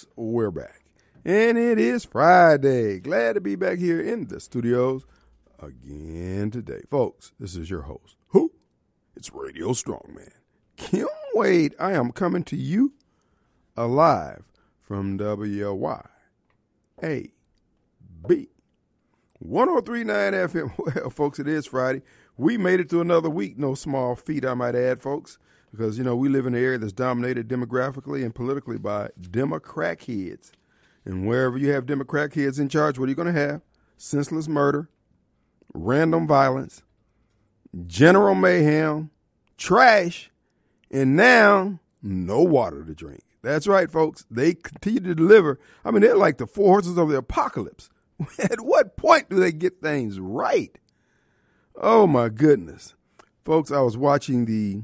folks, we're back. And it is Friday. Glad to be back here in the studios again today. Folks, this is your host. Who? It's Radio Strongman. Kim Wade. I am coming to you alive from WY. A B 1039 FM. Well, folks, it is Friday. We made it to another week. No small feat, I might add, folks, because, you know, we live in an area that's dominated demographically and politically by Democrat heads. And wherever you have Democrat heads in charge, what are you going to have? Senseless murder, random violence, general mayhem, trash, and now no water to drink. That's right, folks. They continue to deliver. I mean, they're like the four horses of the apocalypse. At what point do they get things right? Oh, my goodness. Folks, I was watching the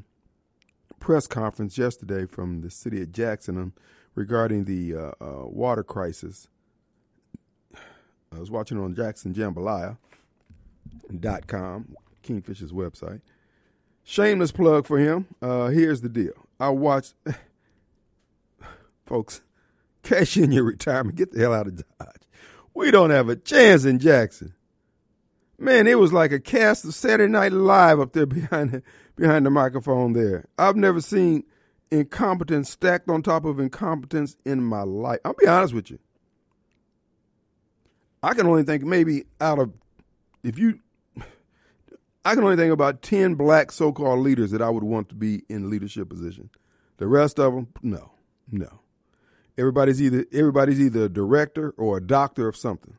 press conference yesterday from the city of Jackson regarding the uh, uh, water crisis. I was watching on JacksonJambalaya.com, Kingfish's website. Shameless plug for him. Uh, here's the deal. I watched, folks, cash in your retirement. Get the hell out of Dodge. We don't have a chance in Jackson. Man, it was like a cast of Saturday Night Live up there behind the, behind the microphone there. I've never seen incompetence stacked on top of incompetence in my life. I'll be honest with you. I can only think maybe out of, if you, I can only think about 10 black so called leaders that I would want to be in leadership position. The rest of them, no, no. Everybody's either everybody's either a director or a doctor of something.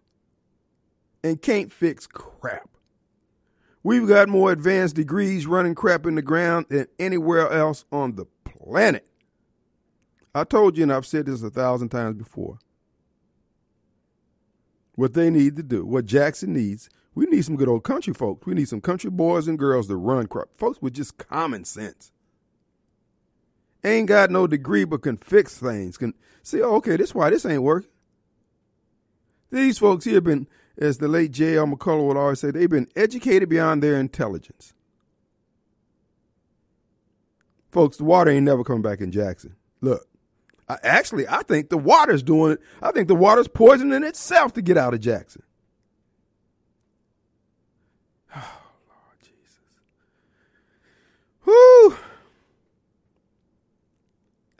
And can't fix crap. We've got more advanced degrees running crap in the ground than anywhere else on the planet. I told you, and I've said this a thousand times before. What they need to do, what Jackson needs, we need some good old country folks. We need some country boys and girls to run crap. Folks with just common sense. Ain't got no degree but can fix things. Can see, okay, this why this ain't working. These folks here have been, as the late J.L. McCullough would always say, they've been educated beyond their intelligence. Folks, the water ain't never coming back in Jackson. Look, I, actually, I think the water's doing it. I think the water's poisoning itself to get out of Jackson. Oh, Lord Jesus. Whoo!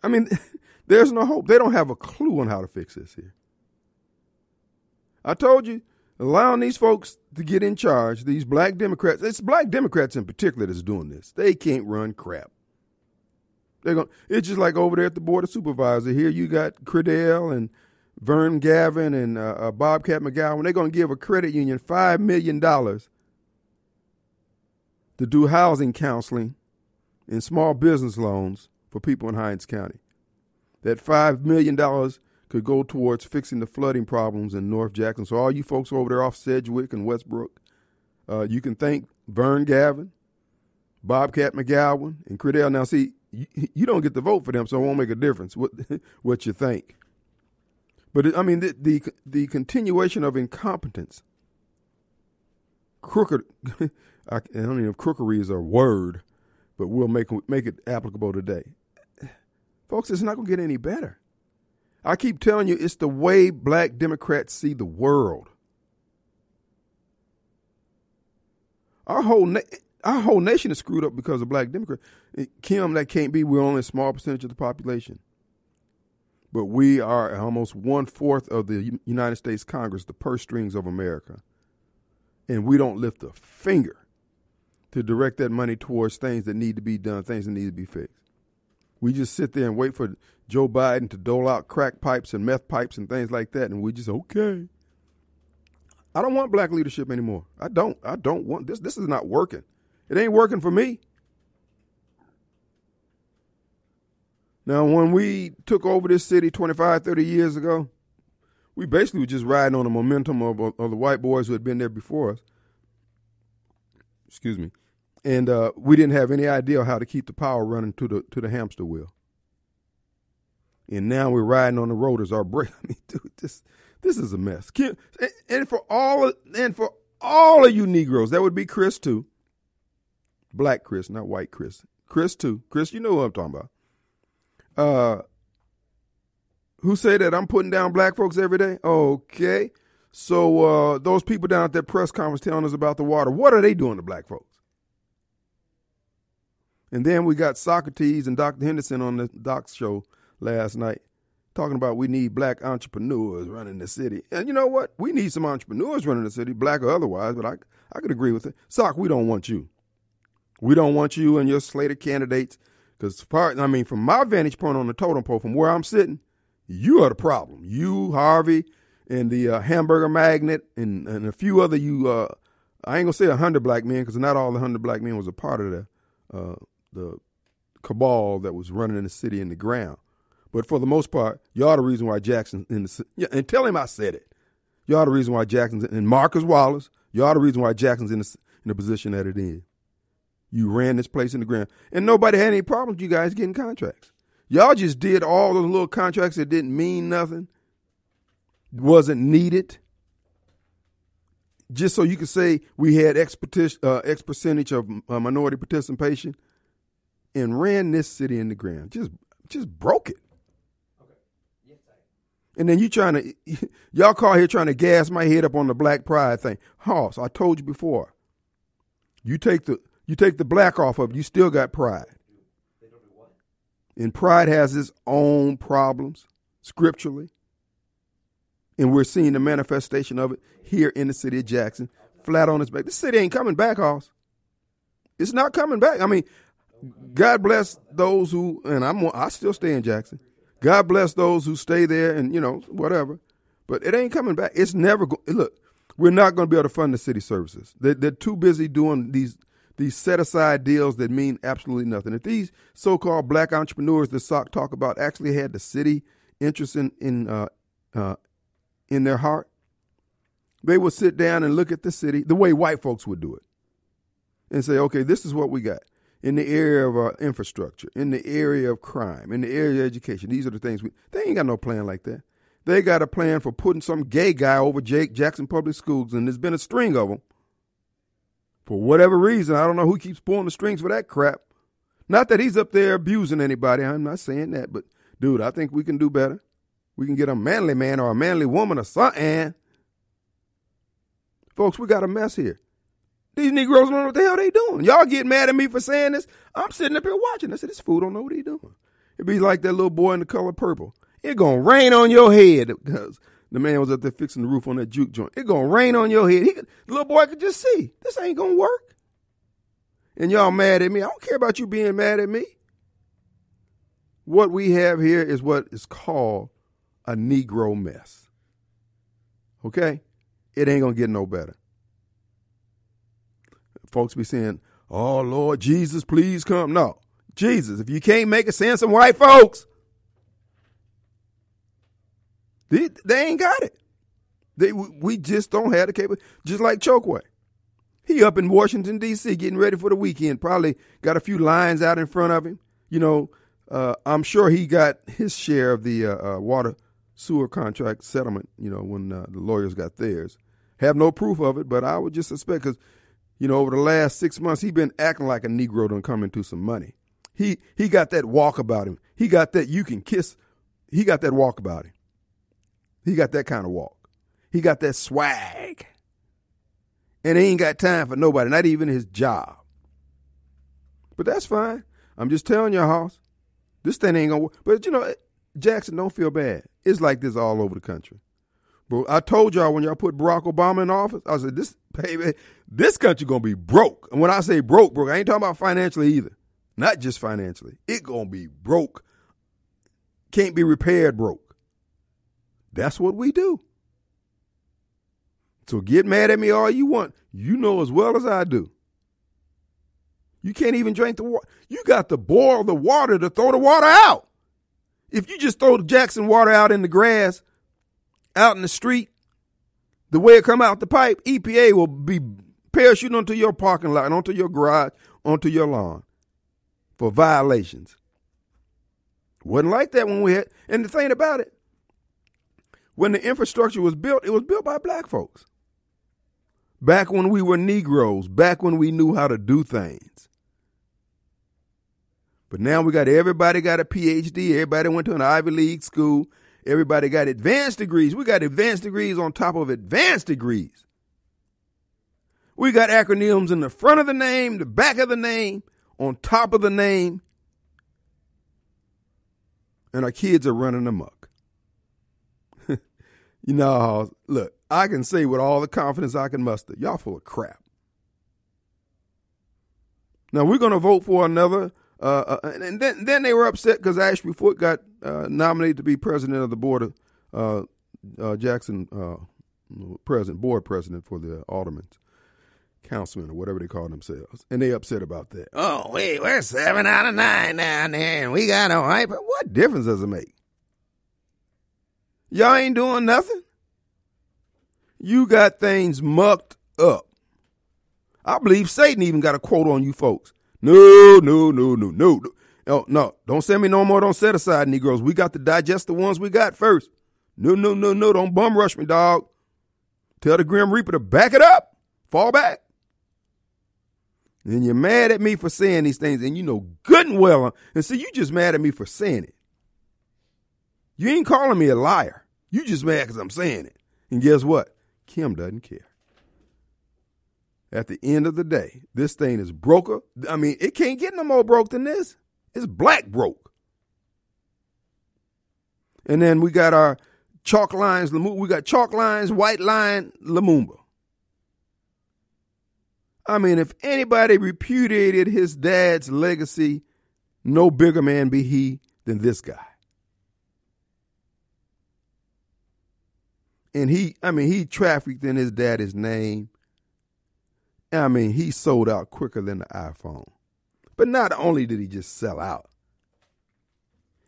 I mean, there's no hope. They don't have a clue on how to fix this here. I told you, allowing these folks to get in charge, these black Democrats, it's black Democrats in particular that's doing this. They can't run crap. They're going it's just like over there at the Board of Supervisors. Here you got Credell and Vern Gavin and uh, uh, Bobcat McGowan. They're going to give a credit union $5 million to do housing counseling and small business loans for people in Hinds County. That $5 million could go towards fixing the flooding problems in North Jackson. So, all you folks over there off Sedgwick and Westbrook, uh, you can thank Vern Gavin, Bobcat McGowan, and Credell. Now, see, you, you, don't get to vote for them, so it won't make a difference what, what you think. But, I mean, the, the, the continuation of incompetence, crooked, I don't even know if crookery is a word, but we'll make, make it applicable today. Folks, it's not going to get any better. I keep telling you, it's the way black Democrats see the world. Our whole na- our whole nation is screwed up because of black Democrats. Eh, Kim, that can't be. We're only a small percentage of the population. But we are almost one fourth of the United States Congress, the purse strings of America. And we don't lift a finger to direct that money towards things that need to be done, things that need to be fixed. We just sit there and wait for Joe Biden to dole out crack pipes and meth pipes and things like that, and we just okay. I don't want black leadership anymore. I don't. I don't want this. This is not working. It ain't working for me. Now, when we took over this city 25, 30 years ago, we basically were just riding on the momentum of, of the white boys who had been there before us. Excuse me and uh, we didn't have any idea how to keep the power running to the to the hamster wheel. And now we're riding on the rotors. Our brake. I mean, dude, this this is a mess. And for all and for all of you Negroes, that would be Chris too. Black Chris, not white Chris. Chris too. Chris, you know who I'm talking about. Uh, Who say that I'm putting down black folks every day? Okay. So uh, those people down at that press conference telling us about the water, what are they doing to black folks? And then we got Socrates and Dr. Henderson on the Doc's show last night talking about we need black entrepreneurs running the city. And you know what? We need some entrepreneurs running the city, black or otherwise, but I, I could agree with it. Sock, we don't want you. We don't want you and your slated candidates because, part, I mean, from my vantage point on the totem pole, from where I'm sitting, you are the problem. You, Harvey, and the uh, hamburger magnet, and, and a few other you. Uh, I ain't gonna say a hundred black men because not all the hundred black men was a part of the uh, the cabal that was running in the city in the ground. But for the most part, y'all the reason why Jackson in the yeah, and tell him I said it. Y'all the reason why Jackson's and Marcus Wallace. Y'all the reason why Jackson's in the in the position that it is. You ran this place in the ground, and nobody had any problems. You guys getting contracts. Y'all just did all those little contracts that didn't mean nothing, wasn't needed, just so you could say we had X, uh, X percentage of uh, minority participation, and ran this city in the ground. Just, just broke it. And then you trying to, y'all call here trying to gas my head up on the black pride thing. Hoss, I told you before. You take the you take the black off of it, you still got pride. And pride has its own problems scripturally. And we're seeing the manifestation of it here in the city of Jackson, flat on its back. This city ain't coming back, Hoss. It's not coming back. I mean, God bless those who, and I'm I still stay in Jackson. God bless those who stay there and you know whatever, but it ain't coming back. It's never going. Look, we're not going to be able to fund the city services. They're, they're too busy doing these these set aside deals that mean absolutely nothing. If these so called black entrepreneurs that Sock talk about actually had the city interest in in uh, uh, in their heart, they would sit down and look at the city the way white folks would do it, and say, okay, this is what we got in the area of uh, infrastructure, in the area of crime, in the area of education. These are the things we. They ain't got no plan like that. They got a plan for putting some gay guy over Jake Jackson Public Schools, and there's been a string of them. For whatever reason, I don't know who keeps pulling the strings for that crap. Not that he's up there abusing anybody. I'm not saying that, but dude, I think we can do better. We can get a manly man or a manly woman or something. Folks, we got a mess here. These Negroes don't know what the hell they doing. Y'all get mad at me for saying this. I'm sitting up here watching. I said, this fool don't know what he doing. It'd be like that little boy in the color purple. It gonna rain on your head because the man was up there fixing the roof on that juke joint. It gonna rain on your head. He could, the little boy could just see this ain't gonna work. And y'all mad at me. I don't care about you being mad at me. What we have here is what is called a Negro mess. Okay? It ain't gonna get no better folks be saying, "Oh Lord Jesus, please come." No, Jesus, if you can't make it, send some white folks. They, they ain't got it. They we just don't have the capability. Just like Chokwe, he up in Washington D.C. getting ready for the weekend. Probably got a few lines out in front of him. You know, uh, I'm sure he got his share of the uh, uh, water sewer contract settlement. You know, when uh, the lawyers got theirs. Have no proof of it, but I would just suspect because you know, over the last six months, he been acting like a Negro done come into some money. He he got that walk about him. He got that you can kiss. He got that walk about him. He got that kind of walk. He got that swag. And he ain't got time for nobody, not even his job. But that's fine. I'm just telling your house, this thing ain't gonna work. But you know, Jackson, don't feel bad. It's like this all over the country. But I told y'all when y'all put Barack Obama in office, I said this baby, this country gonna be broke. And when I say broke, broke, I ain't talking about financially either. Not just financially. It gonna be broke. Can't be repaired broke. That's what we do. So get mad at me all you want. You know as well as I do. You can't even drink the water. You got to boil the water to throw the water out. If you just throw the Jackson water out in the grass, out in the street, the way it come out the pipe, EPA will be parachuting onto your parking lot, onto your garage, onto your lawn for violations. Wasn't like that when we had, and the thing about it, when the infrastructure was built, it was built by black folks. Back when we were Negroes, back when we knew how to do things. But now we got everybody got a PhD, everybody went to an Ivy League school, Everybody got advanced degrees. We got advanced degrees on top of advanced degrees. We got acronyms in the front of the name, the back of the name, on top of the name. And our kids are running amok. you know, look, I can say with all the confidence I can muster, y'all full of crap. Now we're going to vote for another uh, uh, and then then they were upset because Ashby Foote got uh, nominated to be president of the board of uh, uh, Jackson uh, president board president for the aldermen, councilmen or whatever they call themselves, and they upset about that. Oh wait, we're seven out of nine down there, and we got a white. But what difference does it make? Y'all ain't doing nothing. You got things mucked up. I believe Satan even got a quote on you folks. No, no, no, no, no. No, no, don't send me no more. Don't set aside Negroes. We got to digest the ones we got first. No, no, no, no. Don't bum rush me, dog. Tell the Grim Reaper to back it up. Fall back. And you're mad at me for saying these things, and you know good and well. Uh, and see, you just mad at me for saying it. You ain't calling me a liar. You just mad because I'm saying it. And guess what? Kim doesn't care at the end of the day, this thing is broker. I mean, it can't get no more broke than this. It's black broke. And then we got our chalk lines. We got chalk lines, white line, Lumumba. I mean, if anybody repudiated his dad's legacy, no bigger man be he than this guy. And he, I mean, he trafficked in his daddy's name. I mean, he sold out quicker than the iPhone. But not only did he just sell out,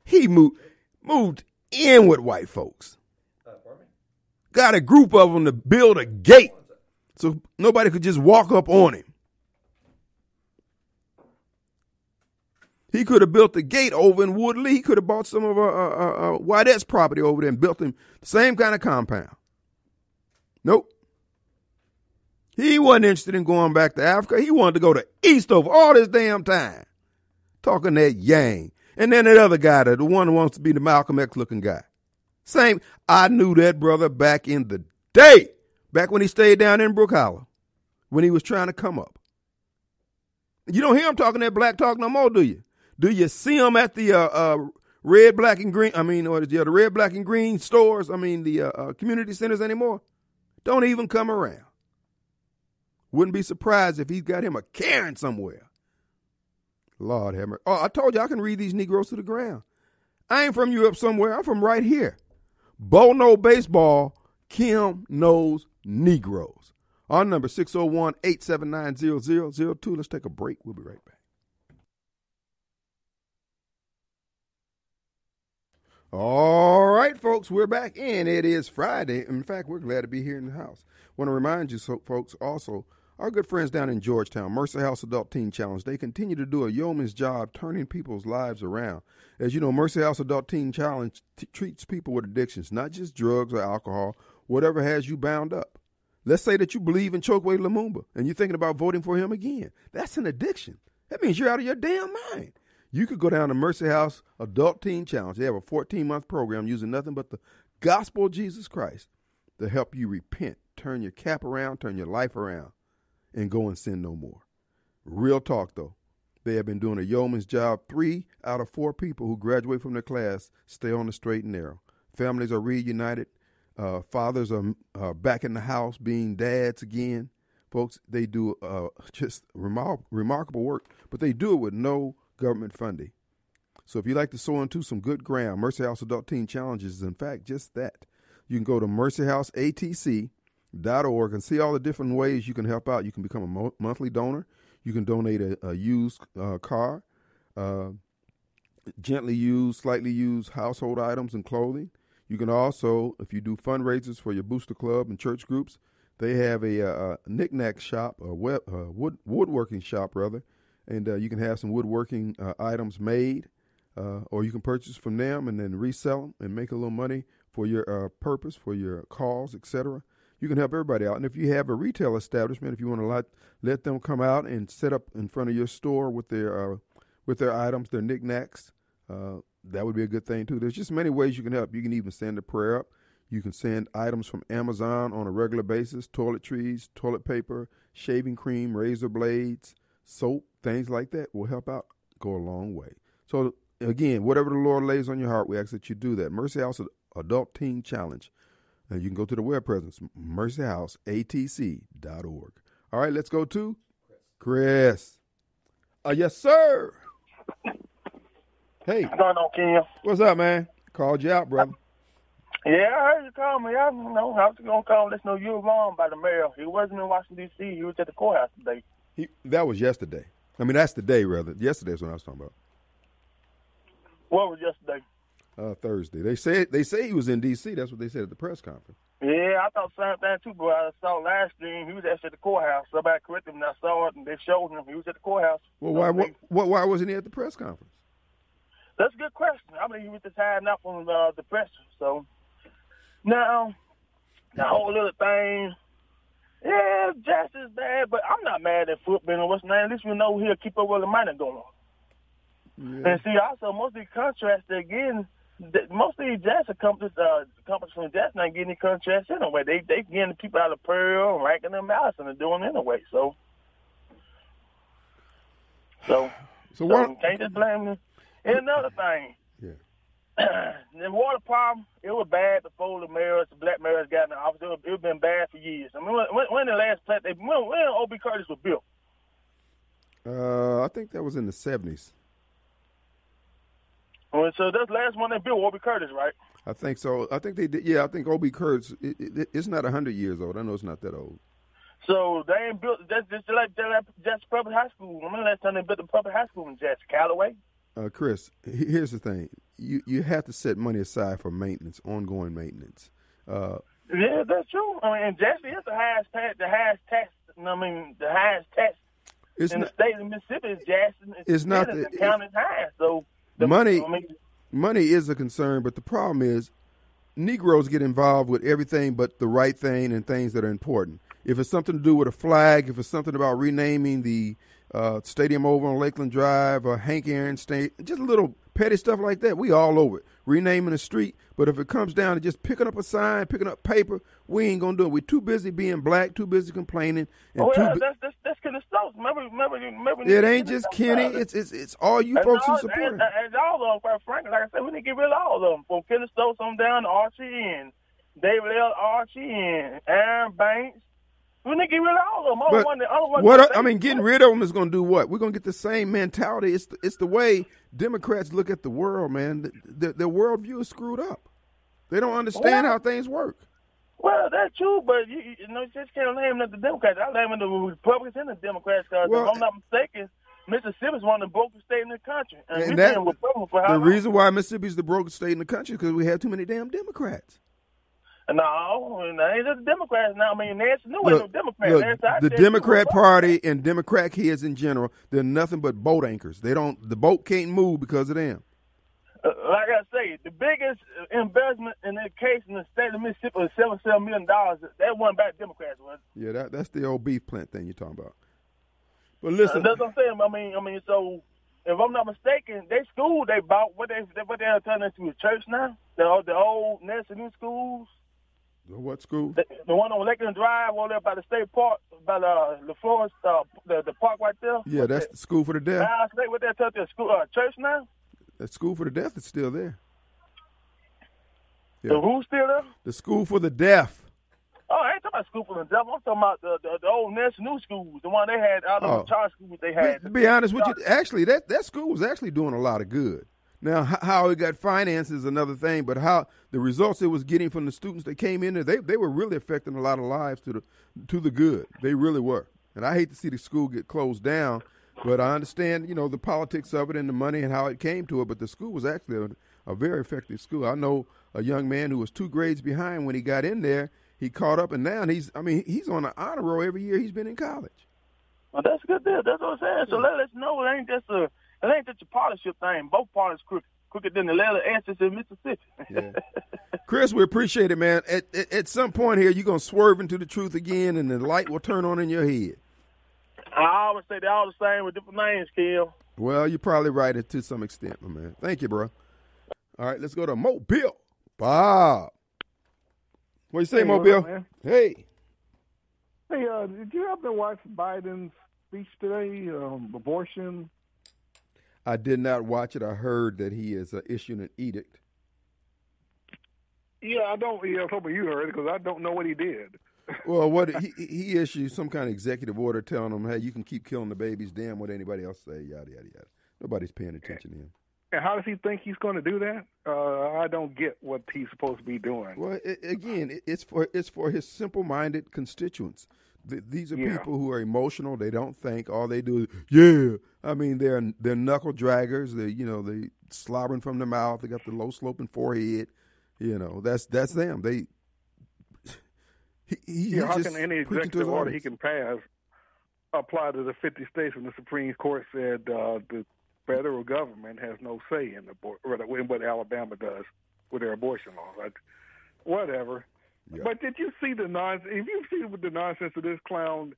he moved moved in with white folks. Uh, Got a group of them to build a gate so nobody could just walk up on him. He could have built a gate over in Woodley. He could have bought some of uh, uh, uh, Whiteette's property over there and built him the same kind of compound. Nope. He wasn't interested in going back to Africa. He wanted to go to Eastover all this damn time. Talking that Yang. And then that other guy, the one who wants to be the Malcolm X looking guy. Same. I knew that brother back in the day. Back when he stayed down in Brookhollow. When he was trying to come up. You don't hear him talking that black talk no more, do you? Do you see him at the uh, uh, red, black, and green? I mean, or the, the red, black, and green stores? I mean, the uh, uh community centers anymore? Don't even come around. Wouldn't be surprised if he's got him a Karen somewhere. Lord have mercy. Oh, I told you I can read these Negroes to the ground. I ain't from Europe somewhere. I'm from right here. Bo no baseball. Kim knows Negroes. Our number 601 879 0002. Let's take a break. We'll be right back. All right, folks, we're back in. It is Friday. In fact, we're glad to be here in the house. Want to remind you, so, folks, also our good friends down in Georgetown, Mercy House Adult Teen Challenge, they continue to do a yeoman's job turning people's lives around. As you know, Mercy House Adult Teen Challenge t- treats people with addictions, not just drugs or alcohol, whatever has you bound up. Let's say that you believe in Chokwe Lumumba and you're thinking about voting for him again. That's an addiction. That means you're out of your damn mind. You could go down to Mercy House Adult Teen Challenge. They have a 14 month program using nothing but the gospel of Jesus Christ to help you repent, turn your cap around, turn your life around and go and sin no more. Real talk though. They have been doing a yeoman's job. Three out of four people who graduate from their class stay on the straight and narrow. Families are reunited. Uh, fathers are back in the house being dads again. Folks, they do uh, just remar- remarkable work, but they do it with no government funding. So if you'd like to sow into some good ground, Mercy House Adult Teen Challenges is in fact just that. You can go to Mercy House ATC org and see all the different ways you can help out. You can become a mo- monthly donor. You can donate a, a used uh, car, uh, gently used, slightly used household items and clothing. You can also, if you do fundraisers for your booster club and church groups, they have a, a, a knickknack shop, a, web, a wood, woodworking shop rather, and uh, you can have some woodworking uh, items made, uh, or you can purchase from them and then resell them and make a little money for your uh, purpose, for your cause, etc you can help everybody out. And if you have a retail establishment, if you want to let let them come out and set up in front of your store with their uh, with their items, their knickknacks, uh, that would be a good thing too. There's just many ways you can help. You can even send a prayer up. You can send items from Amazon on a regular basis: toiletries, toilet paper, shaving cream, razor blades, soap, things like that will help out. Go a long way. So again, whatever the Lord lays on your heart, we ask that you do that. Mercy House Adult Teen Challenge. Uh, you can go to the web presence, mercyhouseatc.org. All right, let's go to Chris. Uh, yes, sir. Hey. What's going on, Ken? What's up, man? Called you out, brother. Yeah, I heard you call me. I you know I was gonna call and let you know you were wrong by the mayor. He wasn't in Washington D.C. He was at the courthouse today. He that was yesterday. I mean, that's the day rather. Yesterday's what I was talking about. What was yesterday? Uh, Thursday. They said they say he was in D.C. That's what they said at the press conference. Yeah, I thought the same thing too, but I saw last stream he was actually at the courthouse. Somebody corrected him, and I saw it, and they showed him he was at the courthouse. Well, why what, what why wasn't he at the press conference? That's a good question. I believe he was just hiding out from uh, the press. So now the whole little thing, yeah, is bad, but I'm not mad at football. What's name? At least we know he'll keep up with the money going on. Yeah. And see, also most of these contracts they're getting most of these Jackson companies, uh, companies from Jackson not getting any contracts anyway. They they getting people out of Pearl and ranking them out and they're doing anyway. So, so, so, so what? Can't just blame them. And another thing. Yeah. the water problem, it was bad before the mayors, the black mayors got in the office. It was, it been bad for years. I mean, when, when the last plant, they, when, when O.B. Curtis was built? Uh, I think that was in the 70s. Well, so that's last one they built, O.B. Curtis, right? I think so. I think they did. Yeah, I think O.B. Curtis. It, it, it's not hundred years old. I know it's not that old. So they ain't built. That's just like Jackson Public High School. Remember last time they built the public high school in Jackson, Callaway? Uh, Chris, here's the thing. You you have to set money aside for maintenance, ongoing maintenance. Uh, yeah, that's true. I mean, and Jackson is the highest tax, the highest tax. I mean, the highest tax it's in not, the state of Mississippi is Jackson. It's, it's not the, county's county high. So the, money. Money is a concern, but the problem is Negroes get involved with everything but the right thing and things that are important. If it's something to do with a flag, if it's something about renaming the uh, stadium over on Lakeland Drive or Hank Aaron State, just a little petty stuff like that, we all over it. Renaming a street, but if it comes down to just picking up a sign, picking up paper, we ain't gonna do it. We're too busy being black, too busy complaining. And oh yeah, that's that's that's Kenny Stokes. Remember, remember, remember. It ain't just Kenny. It's it's it's all you folks who support and, and, all of them. Quite frankly, like I said, we need to get rid of all of them. From Kenny Stokes on down to Archie and David L. Archie and Aaron Banks we need to get rid of all of them. I don't want to, I don't want what I mean, getting rid of them is going to do what? We're going to get the same mentality. It's the, it's the way Democrats look at the world, man. The, the, their worldview is screwed up. They don't understand well, how things work. Well, that's true, but you, you know, you just can't blame the Democrats. I blame the Republicans and the Democrats because well, if I'm not mistaken, Mississippi is one of the brokest states in the country. And, and that, the reason why Mississippi is the brokest state in the country is because we have too many damn Democrats. No, ain't just Democrats now. I mean, Nancy New ain't no Democrat. Look, the Democrat Party and Democrat kids in general, they're nothing but boat anchors. They don't. The boat can't move because of them. Uh, like I say, the biggest investment in that case in the state of Mississippi was seven seven million dollars. That one back Democrats was. Yeah, that that's the old beef plant thing you're talking about. But listen, uh, that's what I'm saying. I mean, I mean, so if I'm not mistaken, they school they bought what they what they are turning into a church now. The the old Nelson schools. What school? The, the one on Lakeland Drive, over there by the state park, by the the Florence, uh, the the park right there. Yeah, that's the school for the deaf. I say what that the school uh, church now. The school for the deaf is still there. Yeah. The who's still there? The school for the deaf. Oh, I ain't talking about school for the deaf. I'm talking about the the, the old national schools, the one they had out of oh. the charter schools they had. To be honest with you, actually, that that school was actually doing a lot of good. Now, how it got financed is another thing, but how the results it was getting from the students that came in there, they, they were really affecting a lot of lives to the to the good. They really were. And I hate to see the school get closed down, but I understand, you know, the politics of it and the money and how it came to it. But the school was actually a, a very effective school. I know a young man who was two grades behind when he got in there. He caught up, and now he's, I mean, he's on an honor roll every year he's been in college. Well, that's good. Deal. That's what I'm saying. So let us know it ain't just a it ain't just a partnership thing. Both parties crooked, crooked than the leather asses in Mississippi. yeah. Chris, we appreciate it, man. At, at, at some point here, you're gonna swerve into the truth again, and the light will turn on in your head. I always say they're all the same with different names, Kill. Well, you're probably right to some extent, my man. Thank you, bro. All right, let's go to Mobile. Bob. What you say, Hey, Mobile? up, hey. Hey, uh, did you happen to watch Biden's speech today? Um, abortion. I did not watch it. I heard that he is uh, issuing an edict. Yeah, I don't. Yeah, I was hoping you heard it because I don't know what he did. Well, what he he issued some kind of executive order telling them, "Hey, you can keep killing the babies. Damn what anybody else say." Yada yada yada. Nobody's paying attention to him. And how does he think he's going to do that? Uh, I don't get what he's supposed to be doing. Well, i again, it- it's for it's for his simple-minded constituents. Th- these are Yeah. people who are emotional. They don't think. All they do is, yeah. I mean, they're they're knuckle draggers. They you know they slobbering from the mouth. They got the low sloping forehead. You know that's that's them. They. He, he, Yeah, how can any preaching to his executive order he can pass apply to the 50 states when the Supreme Court said uh, the federal government has no say in, abor- or in what Alabama does with their abortion laws? Like, whatever. Yeah. But did you see the nonsense? If you see the nonsense of this clown,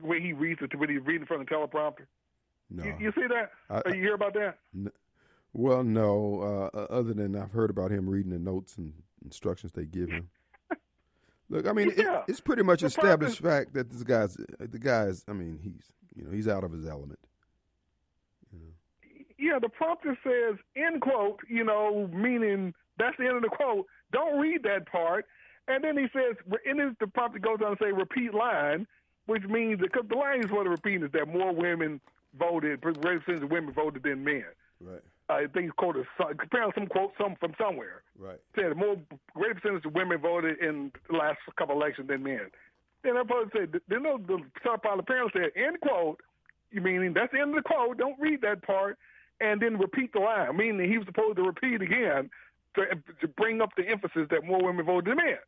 when he reads it, when he's reading from the teleprompter, No. you, you see that? I- you hear about that? Well, no. Uh, other than I've heard about him reading the notes and instructions they give him. Look, I mean, it, it's pretty much The established fact that this guy's the guy's. I mean, he's you know he's out of his element. Yeah, the prompter says end quote, you know, meaning that's the end of the quote. Don't read that part. And then he says, and then the prompter goes on to say repeat line, which means because the line is what it repeating is that more women voted, greater percentage of women voted than men. Right. Uh, I think quoted some, apparently some quote some from somewhere Right. said more greater percentage of women voted in the last couple elections than men. Then I supposed to say, then the, the subpilot apparently said, end quote, you meaning that's the end of the quote. Don't read that part, and then repeat the line. Meaning he was supposed to repeat again to, to bring up the emphasis that more women voted than men.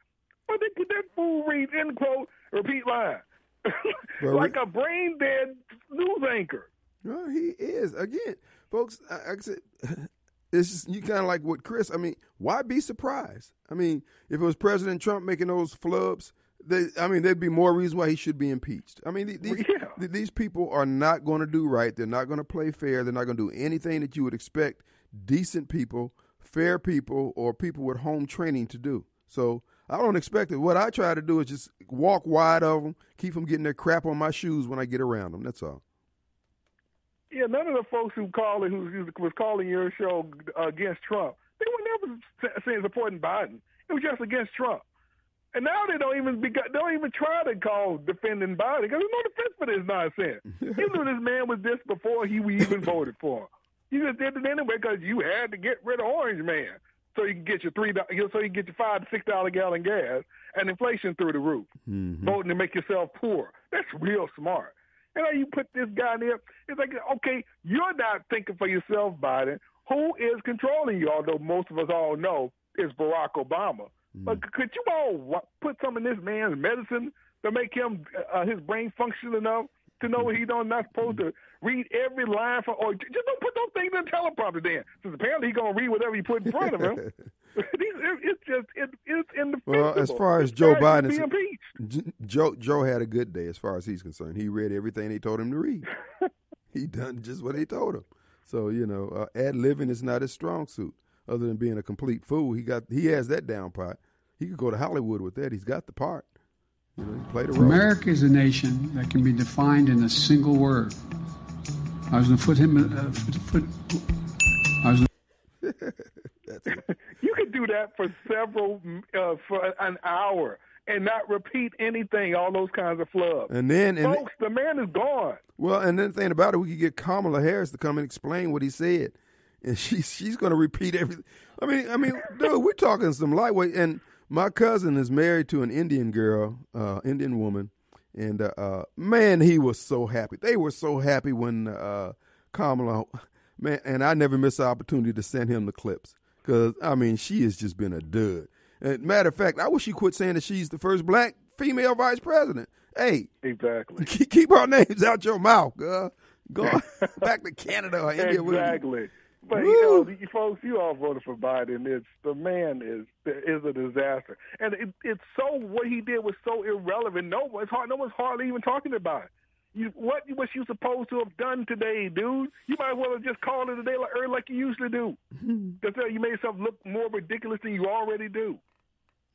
But they, put that fool read end quote, repeat line, like a brain dead news anchor. Well, he is again, folks. I, I said, it's just you kind of like what Chris. I mean, why be surprised? I mean, if it was President Trump making those flubs, they, I mean, there'd be more reason why he should be impeached. I mean, th- these Yeah. th- these people are not going to do right. They're not going to play fair. They're not going to do anything that you would expect decent people, fair people, or people with home training to do. So I don't expect it. What I try to do is just walk wide of them, keep them getting their crap on my shoes when I get around them. That's all. Yeah, none of the folks who called who who was calling your show uh, against Trump, they were never saying supporting Biden. It was just against Trump. And now they don't even be, don't even try to call defending Biden because there's no defense for this nonsense. you knew this man was this before he even voted for him. You just did it anyway because you had to get rid of Orange Man so you can get your three so you can get your five to six dollar gallon gas and inflation through the roof Mhm. voting to make yourself poor. That's real smart. And now you put this guy in there. It's like, okay, you're not thinking for yourself, Biden. Who is controlling you? Although most of us all know it's Barack Obama. But could you all put some in this man's medicine to make him uh, his brain function enough to know he's not not supposed to read every line from, or just don't put those things in the teleprompter then, since apparently he's gonna read whatever you put in front of him. It's just it, it's indefensible. Well, as far as Joe Biden is- be impeached. J- Joe Joe had a good day as far as he's concerned. He read everything they told him to read. he done just what they told him. So you know, uh, ad living is not his strong suit. Other than being a complete fool, he got he has that down pat. He could go to Hollywood with that. He's got the part. You know, he played a role. America is a nation that can be defined in a single word. I was going to put him. Uh, put, put, I was. You could do that for several uh, for an hour and not repeat anything. All those kinds of flubs. And then, and Folks, the man is gone. well, and then the thing about it, we could get Kamala Harris to come and explain what he said, and she's she's going to repeat everything. I mean, I mean, dude, we're talking some lightweight. And my cousin is married to an Indian girl, uh, Indian woman, and uh, uh, man, he was so happy. They were so happy when uh, Kamala, man, and I never miss an opportunity to send him the clips because I mean, she has just been a dud. And matter of fact, I wish she quit saying that she's the first black female vice president. Hey, Exactly. keep, keep our names out your mouth, girl. Go back to Canada or India. Exactly. But Woo. you know, you folks, you all voted for Biden. It's the man is is a disaster, and it, it's so what he did was so irrelevant. No, it's hard. No one's hardly even talking about it. you, what was you supposed to have done today, dude? You might as well have just called it a day like, early like you usually do. That's how you made yourself look more ridiculous than you already do.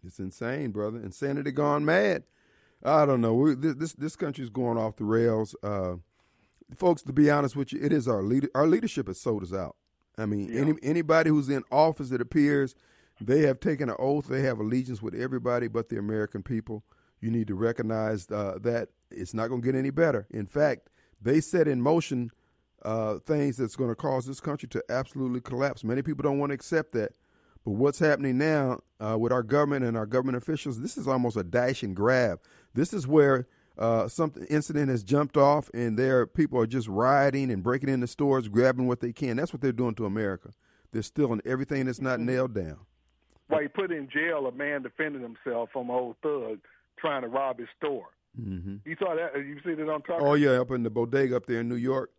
It's insane, brother. Insanity gone mad. I don't know. We, this this country's going off the rails. Uh, folks, to be honest with you, it is our leader. Our leadership has sold us out. I mean, Yeah. any, anybody who's in office, it appears they have taken an oath. They have allegiance with everybody but the American people. You need to recognize uh, that it's not going to get any better. In fact, they set in motion uh, things that's going to cause this country to absolutely collapse. Many people don't want to accept that. But what's happening now uh, with our government and our government officials, this is almost a dash and grab. This is where uh, something incident has jumped off, and there people are just rioting and breaking into stores, grabbing what they can. That's what they're doing to America. They're stealing everything that's not nailed down. Why he put in jail a man defending himself from an old thug trying to rob his store. hmm You saw that? You see that on top? Oh yeah, up in the bodega up there in New York.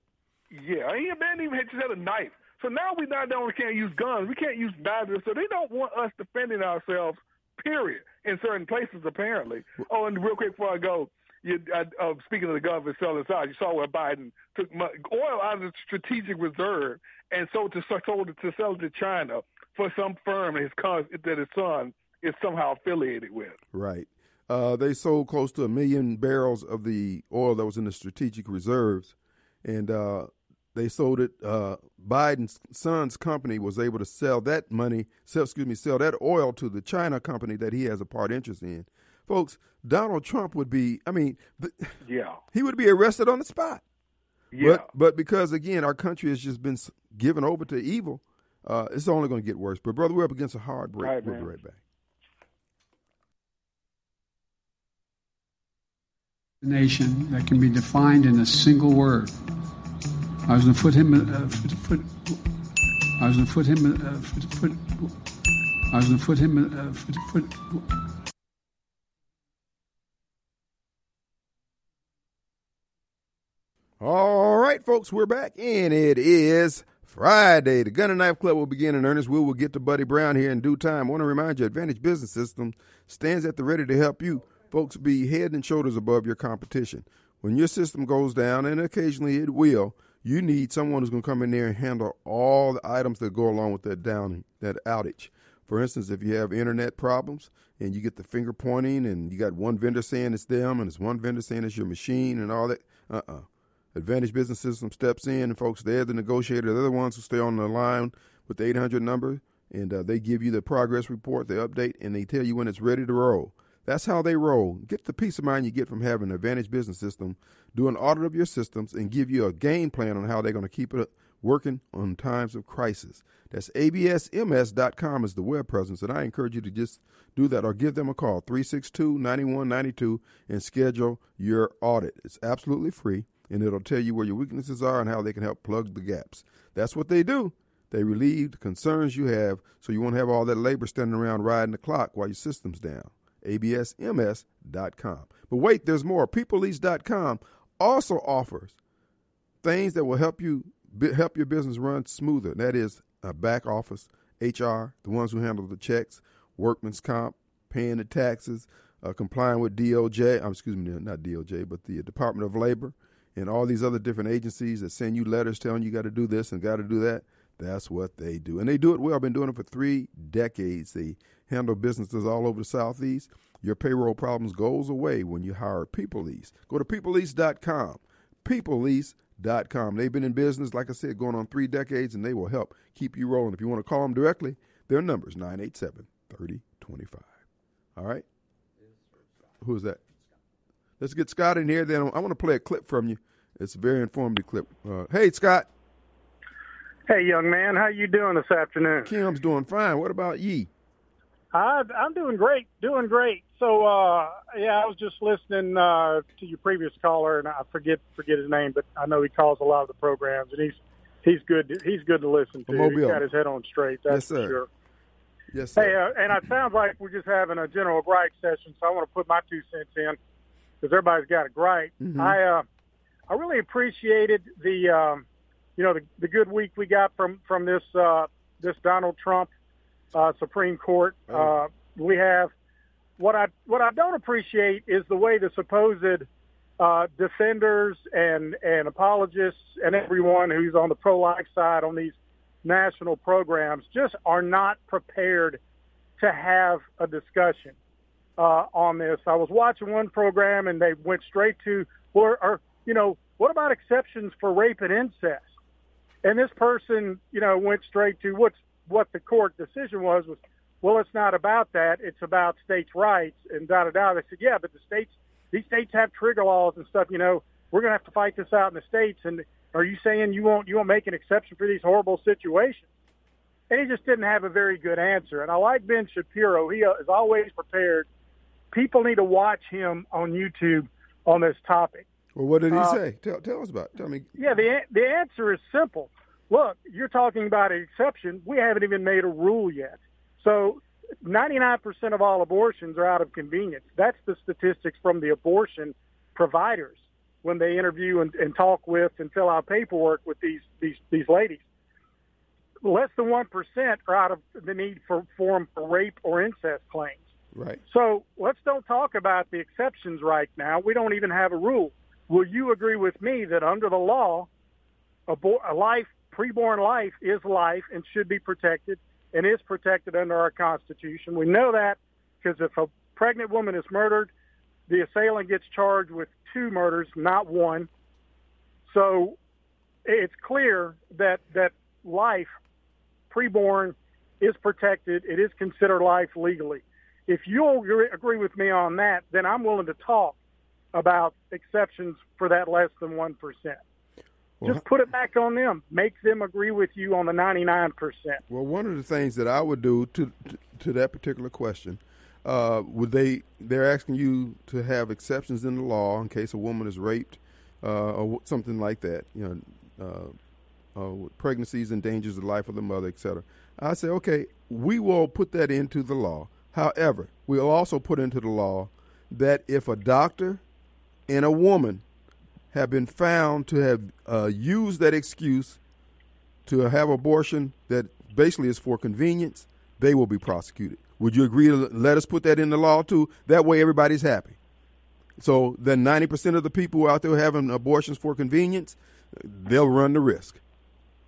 Yeah, he man even had just had a knife. So now we not only can't use guns, we can't use knives. So they don't want us defending ourselves. Period. In certain places, apparently. Oh, and real quick before I go, you, I, uh, speaking of the government selling out, you saw where Biden took oil out of the strategic reserve and sold to sold it to sell it to China for some firm his cause that his son is somehow affiliated with. Right. Uh, they sold close to a million barrels of the oil that was in the strategic reserves, and uh, they sold it. Uh, Biden's son's company was able to sell that money, sell, excuse me, sell that oil to the China company that he has a part interest in. Folks, Donald Trump would be, I mean, Yeah. he would be arrested on the spot. Yeah. But, but because, again, our country has just been given over to evil, uh, it's only going to get worse. But, brother, we're up against a hard break. All right, we'll be man. right back. nation that can be defined in a single word. I was going to put him. Uh, put, put, I was going to put him. Uh, put, put, I was going to put him. Uh, put, All right, folks, we're back, and it is Friday. The Gun and Knife Club will begin in earnest. We will get to Buddy Brown here in due time. I want to remind you, Advantage Business System stands at the ready to help you, folks, be head and shoulders above your competition. When your system goes down, and occasionally it will, you need someone who's going to come in there and handle all the items that go along with that downing, that outage. For instance, if you have internet problems and you get the finger pointing, and you got one vendor saying it's them, and it's one vendor saying it's your machine, and all that, uh uh Advantage Business System steps in, and folks, they're the negotiator. They're the ones who stay on the line with the 800 number, and uh, they give you the progress report, the update, and they tell you when it's ready to roll. That's how they roll. Get the peace of mind you get from having an Advantage Business System, do an audit of your systems, and give you a game plan on how they're going to keep it working on times of crisis. That's absms.com is the web presence, and I encourage you to just do that or give them a call, 362 9192, and schedule your audit. It's absolutely free and it'll tell you where your weaknesses are and how they can help plug the gaps. That's what they do. They relieve the concerns you have so you won't have all that labor standing around riding the clock while your system's down. ABSMS.com. But wait, there's more. PeopleLease.com also offers things that will help you help your business run smoother. That is a back office, HR, the ones who handle the checks, workman's comp, paying the taxes, uh, complying with DOJ. Um, excuse me, not DOJ, but the Department of Labor and all these other different agencies that send you letters telling you got to do this and got to do that. That's what they do, and they do it well. I've been doing it for three decades. They handle businesses all over the southeast. Your payroll problems goes away when you hire People Lease. Go to peoplelease.com. Peoplelease.com. They've been in business, like I said, going on three decades, and they will help keep you rolling. If you want to call them directly, their number is 987 3025. All right? Who's that? Let's get Scott in here. Then I want to play a clip from you. It's a very informative clip. Uh, hey, Scott. Hey, young man, how you doing this afternoon? Kim's doing fine. What about ye? I, I'm doing great, doing great. So, uh, yeah, I was just listening uh, to your previous caller, and I forget forget his name, but I know he calls a lot of the programs, and he's he's good. To, he's good to listen to. Mobile. He's got his head on straight. That's Yes, sir. sure. Yes, Hey, sir. uh, and it sounds like we're just having a general gripe session, so I want to put my two cents in because everybody's got a gripe. Mhm. I uh, I really appreciated the um, you know the, the good week we got from from this uh, this Donald Trump uh, Supreme Court. Uh, we have what I what I don't appreciate is the way the supposed uh, defenders and and apologists and everyone who's on the pro life side on these national programs just are not prepared to have a discussion uh, on this. I was watching one program and they went straight to, or, or you know, what about exceptions for rape and incest? And this person, you know, went straight to what's what the court decision was was, well, it's not about that. It's about states' rights and da da da. They said, yeah, but the states, these states have trigger laws and stuff. You know, we're gonna have to fight this out in the states. And are you saying you won't you won't make an exception for these horrible situations? And he just didn't have a very good answer. And I like Ben Shapiro. He uh, is always prepared. People need to watch him on YouTube on this topic. Well, what did he Uh, say? Tell, tell us about. It. Tell me. Yeah, the the answer is simple. Look, you're talking about an exception. We haven't even made a rule yet. So 99% of all abortions are out of convenience. That's the statistics from the abortion providers when they interview and, and talk with and fill out paperwork with these these these ladies. Less than one percent are out of the need for form for rape or incest claims. Right. So let's don't talk about the exceptions right now. We don't even have a rule. Will you agree with me that under the law, a, bo- a life, preborn life, is life and should be protected and is protected under our Constitution? We know that because if a pregnant woman is murdered, the assailant gets charged with two murders, not one. So it's clear that that life, preborn, is protected. It is considered life legally. If you'll agree- agree with me on that, then I'm willing to talk about exceptions for that less than 1%. Well, Just put it back on them. Make them agree with you on the 99%. Well, one of the things that I would do to to, to that particular question, uh, would they? They're asking you to have exceptions in the law in case a woman is raped, uh, or something like that. You know, uh, uh, pregnancies endangers the life of the mother, etc. I say, okay, we will put that into the law. However, we'll also put into the law that if a doctor and a woman have been found to have uh, used that excuse to have abortion that basically is for convenience, they will be prosecuted. Would you agree to let us put that in the law too? That way everybody's happy. So then 90% of the people out there having abortions for convenience, they'll run the risk.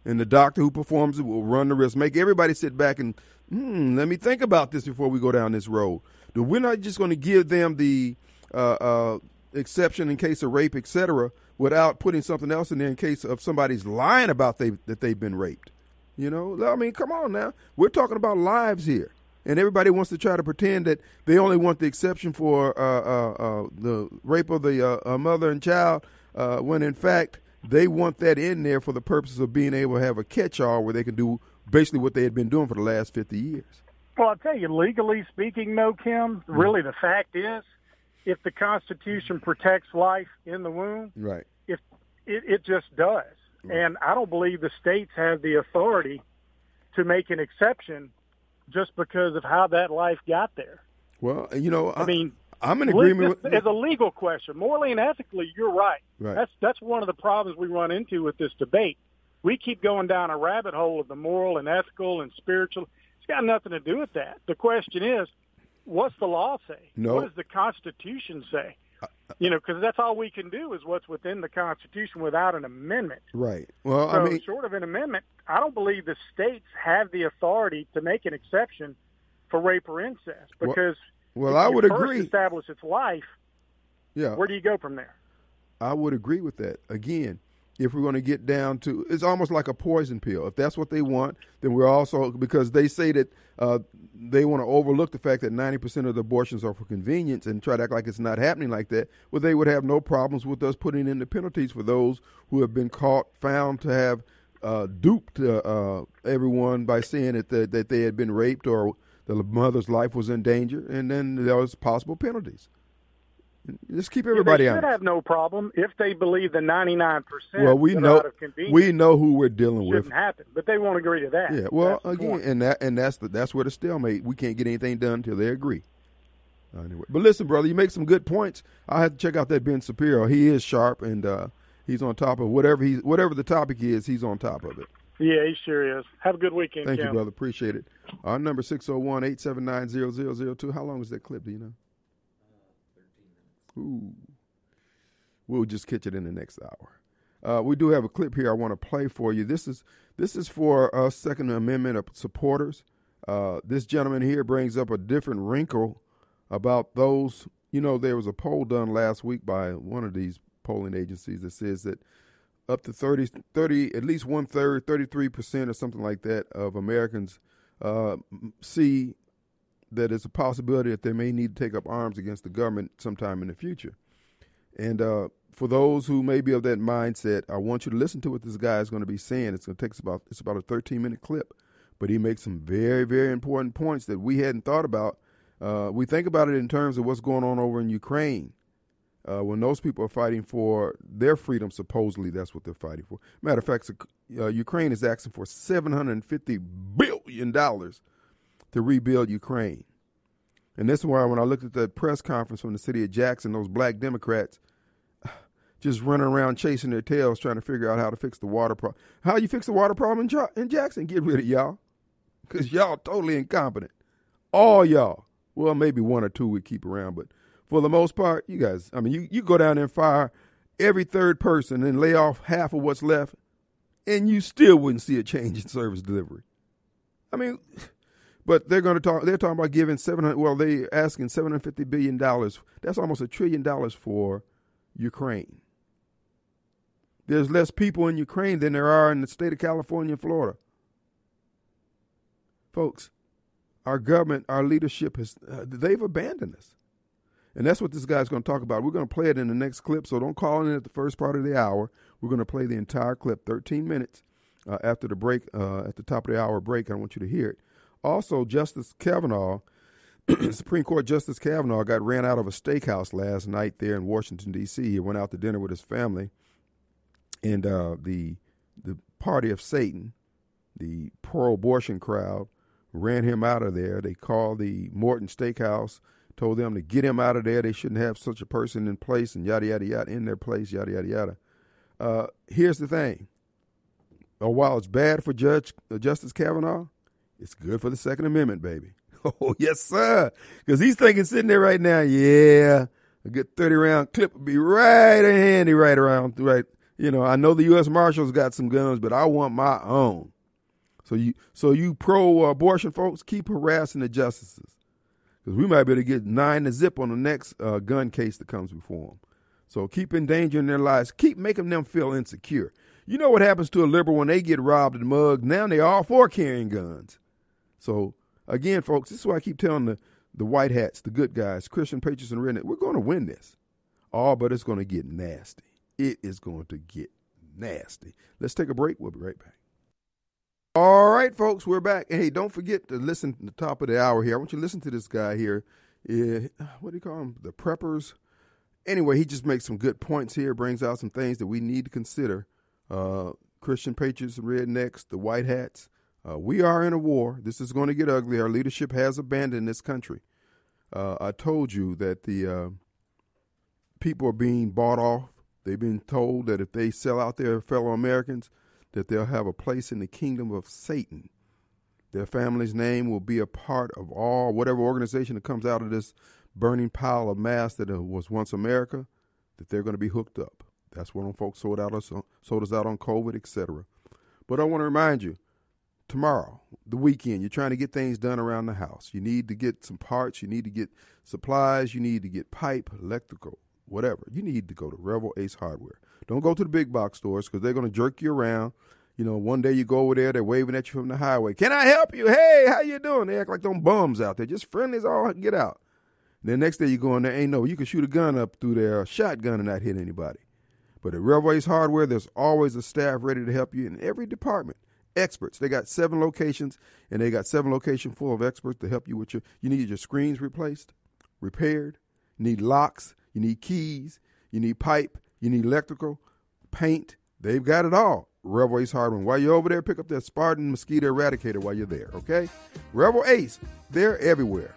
And the doctor who performs it will run the risk. Make everybody sit back and, hmm, let me think about this before we go down this road. We're not just going to give them the uh, uh, exception in case of rape, etc., without putting something else in there in case of somebody's lying about they that they've been raped. You know, I mean, come on now. We're talking about lives here, and everybody wants to try to pretend that they only want the exception for uh, uh, uh, the rape of the uh, mother and child, when in fact they want that in there for the purpose of being able to have a catch-all where they can do basically what they had been doing for the last fifty years. Well, I'll tell you, legally speaking, no, Kim, mm-hmm. really the fact is, if the Constitution protects life in the womb, Right. if it, it just does. Mm-hmm. And I don't believe the states have the authority to make an exception just because of how that life got there. Well, you know, I, I mean, I'm in agreement this with. is a legal question. Morally and ethically, you're right. Right. That's that's one of the problems we run into with this debate. We keep going down a rabbit hole of the moral and ethical and spiritual. It's got nothing to do with that. The question is, what's the law say? No. What does the Constitution say? Uh, uh, you know, because that's all we can do is what's within the Constitution without an amendment. Right. Well, So, I mean, short of an amendment, I don't believe the states have the authority to make an exception for rape or incest because well, I would agree. Establish its life. Yeah, Where do you go from there? I would agree with that. Again, if we're going to get down to, it's almost like a poison pill. If that's what they want, then we're also because they say that uh, they want to overlook the fact that ninety percent of the abortions are for convenience and try to act like it's not happening like that. Well, they would have no problems with us putting in the penalties for those who have been caught, found to have uh, duped uh, uh, everyone by saying that the, that they had been raped or the mother's life was in danger, and then there was possible penalties. Just keep everybody they honest. should have no problem if they believe the 99% Well, we know out of convenience we know who we're dealing with. happen, but they won't agree to that. Yeah, well, That's again, and that and that's the that's where the stalemate. We can't get anything done until they agree. Anyway, but listen, brother, you make some good points. I have to check out that Ben Shapiro. He is sharp and uh, he's on top of whatever he's whatever the topic is. He's on top of it. Yeah, he sure is. Have a good weekend, Thank Kim. you, brother. Appreciate it. Our number 601-879-0002. How long is that clip? Do you know? Ooh. We'll just catch it in the next hour. Uh, we do have a clip here I want to play for you. This is this is for us Second Amendment supporters. Uh, this gentleman here brings up a different wrinkle about those. You know, there was a poll done last week by one of these polling agencies that says that up to 30, 30 at least one third, 33% or something like that of Americans uh, see that it's a possibility that they may need to take up arms against the government sometime in the future. And uh, for those who may be of that mindset, I want you to listen to what this guy is going to be saying. It's going to take us about it's about a 13 minute clip, but he makes some very very important points that we hadn't thought about. Uh, we think about it in terms of what's going on over in Ukraine. Uh, when those people are fighting for their freedom, supposedly that's what they're fighting for. Matter of fact, uh, Ukraine is asking for 750 billion dollars to rebuild Ukraine. And this is why when I looked at that press conference from the city of Jackson, those black Democrats just running around chasing their tails trying to figure out how to fix the water problem. How you fix the water problem in, in Jackson? Get rid of y'all. Because y'all totally incompetent. All y'all. Well, maybe one or two we keep around, but for the most part, you guys, I mean, you, you go down there and fire every third person and lay off half of what's left, and you still wouldn't see a change in service delivery. I mean, but they're going to talk. They're talking about giving seven hundred. Well, they're asking seven hundred fifty billion dollars. That's almost a trillion dollars for Ukraine. There's less people in Ukraine than there are in the state of California and Florida. Folks, our government, our leadership has uh, they've abandoned us. And that's what this guy's going to talk about. We're going to play it in the next clip, so don't call in at the first part of the hour. We're going to play the entire clip, 13 minutes uh, after the break, uh, at the top of the hour break. I want you to hear it. Also, Justice Kavanaugh, Supreme Court Justice Kavanaugh, got ran out of a steakhouse last night there in Washington D.C. He went out to dinner with his family, and uh, the the party of Satan, the pro-abortion crowd, ran him out of there. They called the Morton Steakhouse, told them to get him out of there. They shouldn't have such a person in place, and yada yada yada in their place, yada yada yada. Uh, here's the thing: uh, while it's bad for Judge uh, Justice Kavanaugh, it's good for the Second Amendment, baby. Oh, yes, sir. Because he's thinking sitting there right now, yeah, a good 30 round clip would be right handy right around, right. You know, I know the U.S. Marshals got some guns, but I want my own. So you, so you pro abortion folks, keep harassing the justices. Because we might be able to get nine to zip on the next uh, gun case that comes before them. So keep endangering their lives. Keep making them feel insecure. You know what happens to a liberal when they get robbed and mugged? Now they're all for carrying guns. So again, folks, this is why I keep telling the the white hats, the good guys, Christian patriots and redneck, we're going to win this. All, but it's going to get nasty. It is going to get nasty. Let's take a break. We'll be right back. All right, folks, we're back. Hey, don't forget to listen to the top of the hour here. I want you to listen to this guy here. Uh, what do you call him? The preppers. Anyway, he just makes some good points here, brings out some things that we need to consider. Uh, Christian patriots rednecks, the white hats, uh, we are in a war. This is going to get ugly. Our leadership has abandoned this country. Uh, I told you that the uh, people are being bought off. They've been told that if they sell out their fellow Americans, that they'll have a place in the kingdom of Satan. Their family's name will be a part of all whatever organization that comes out of this burning pile of mass that uh, was once America. That they're going to be hooked up. That's what folks sold out us, uh, sold us out on COVID, etc. But I want to remind you, tomorrow, the weekend, you're trying to get things done around the house. You need to get some parts, you need to get supplies, you need to get pipe, electrical, whatever. You need to go to Revell Ace Hardware. Don't go to the big box stores because they're going to jerk you around. You know, one day you go over there, they're waving at you from the highway. Can I help you? Hey, how you doing? They act like them bums out there, just friendly as all get out. Then next day you go in there, ain't no, you can shoot a gun up through there, shotgun and not hit anybody. But at Revell Ace Hardware, there's always a staff ready to help you in every department experts. They got seven locations, and they got seven locations full of experts to help you with your. You need your screens replaced, repaired. Need locks. You need keys. You need pipe. You need electrical, paint. They've got it all. Revell Ace Hardware. While you're over there, pick up that Spartan mosquito eradicator while you're there. Okay, Revell Ace. They're everywhere.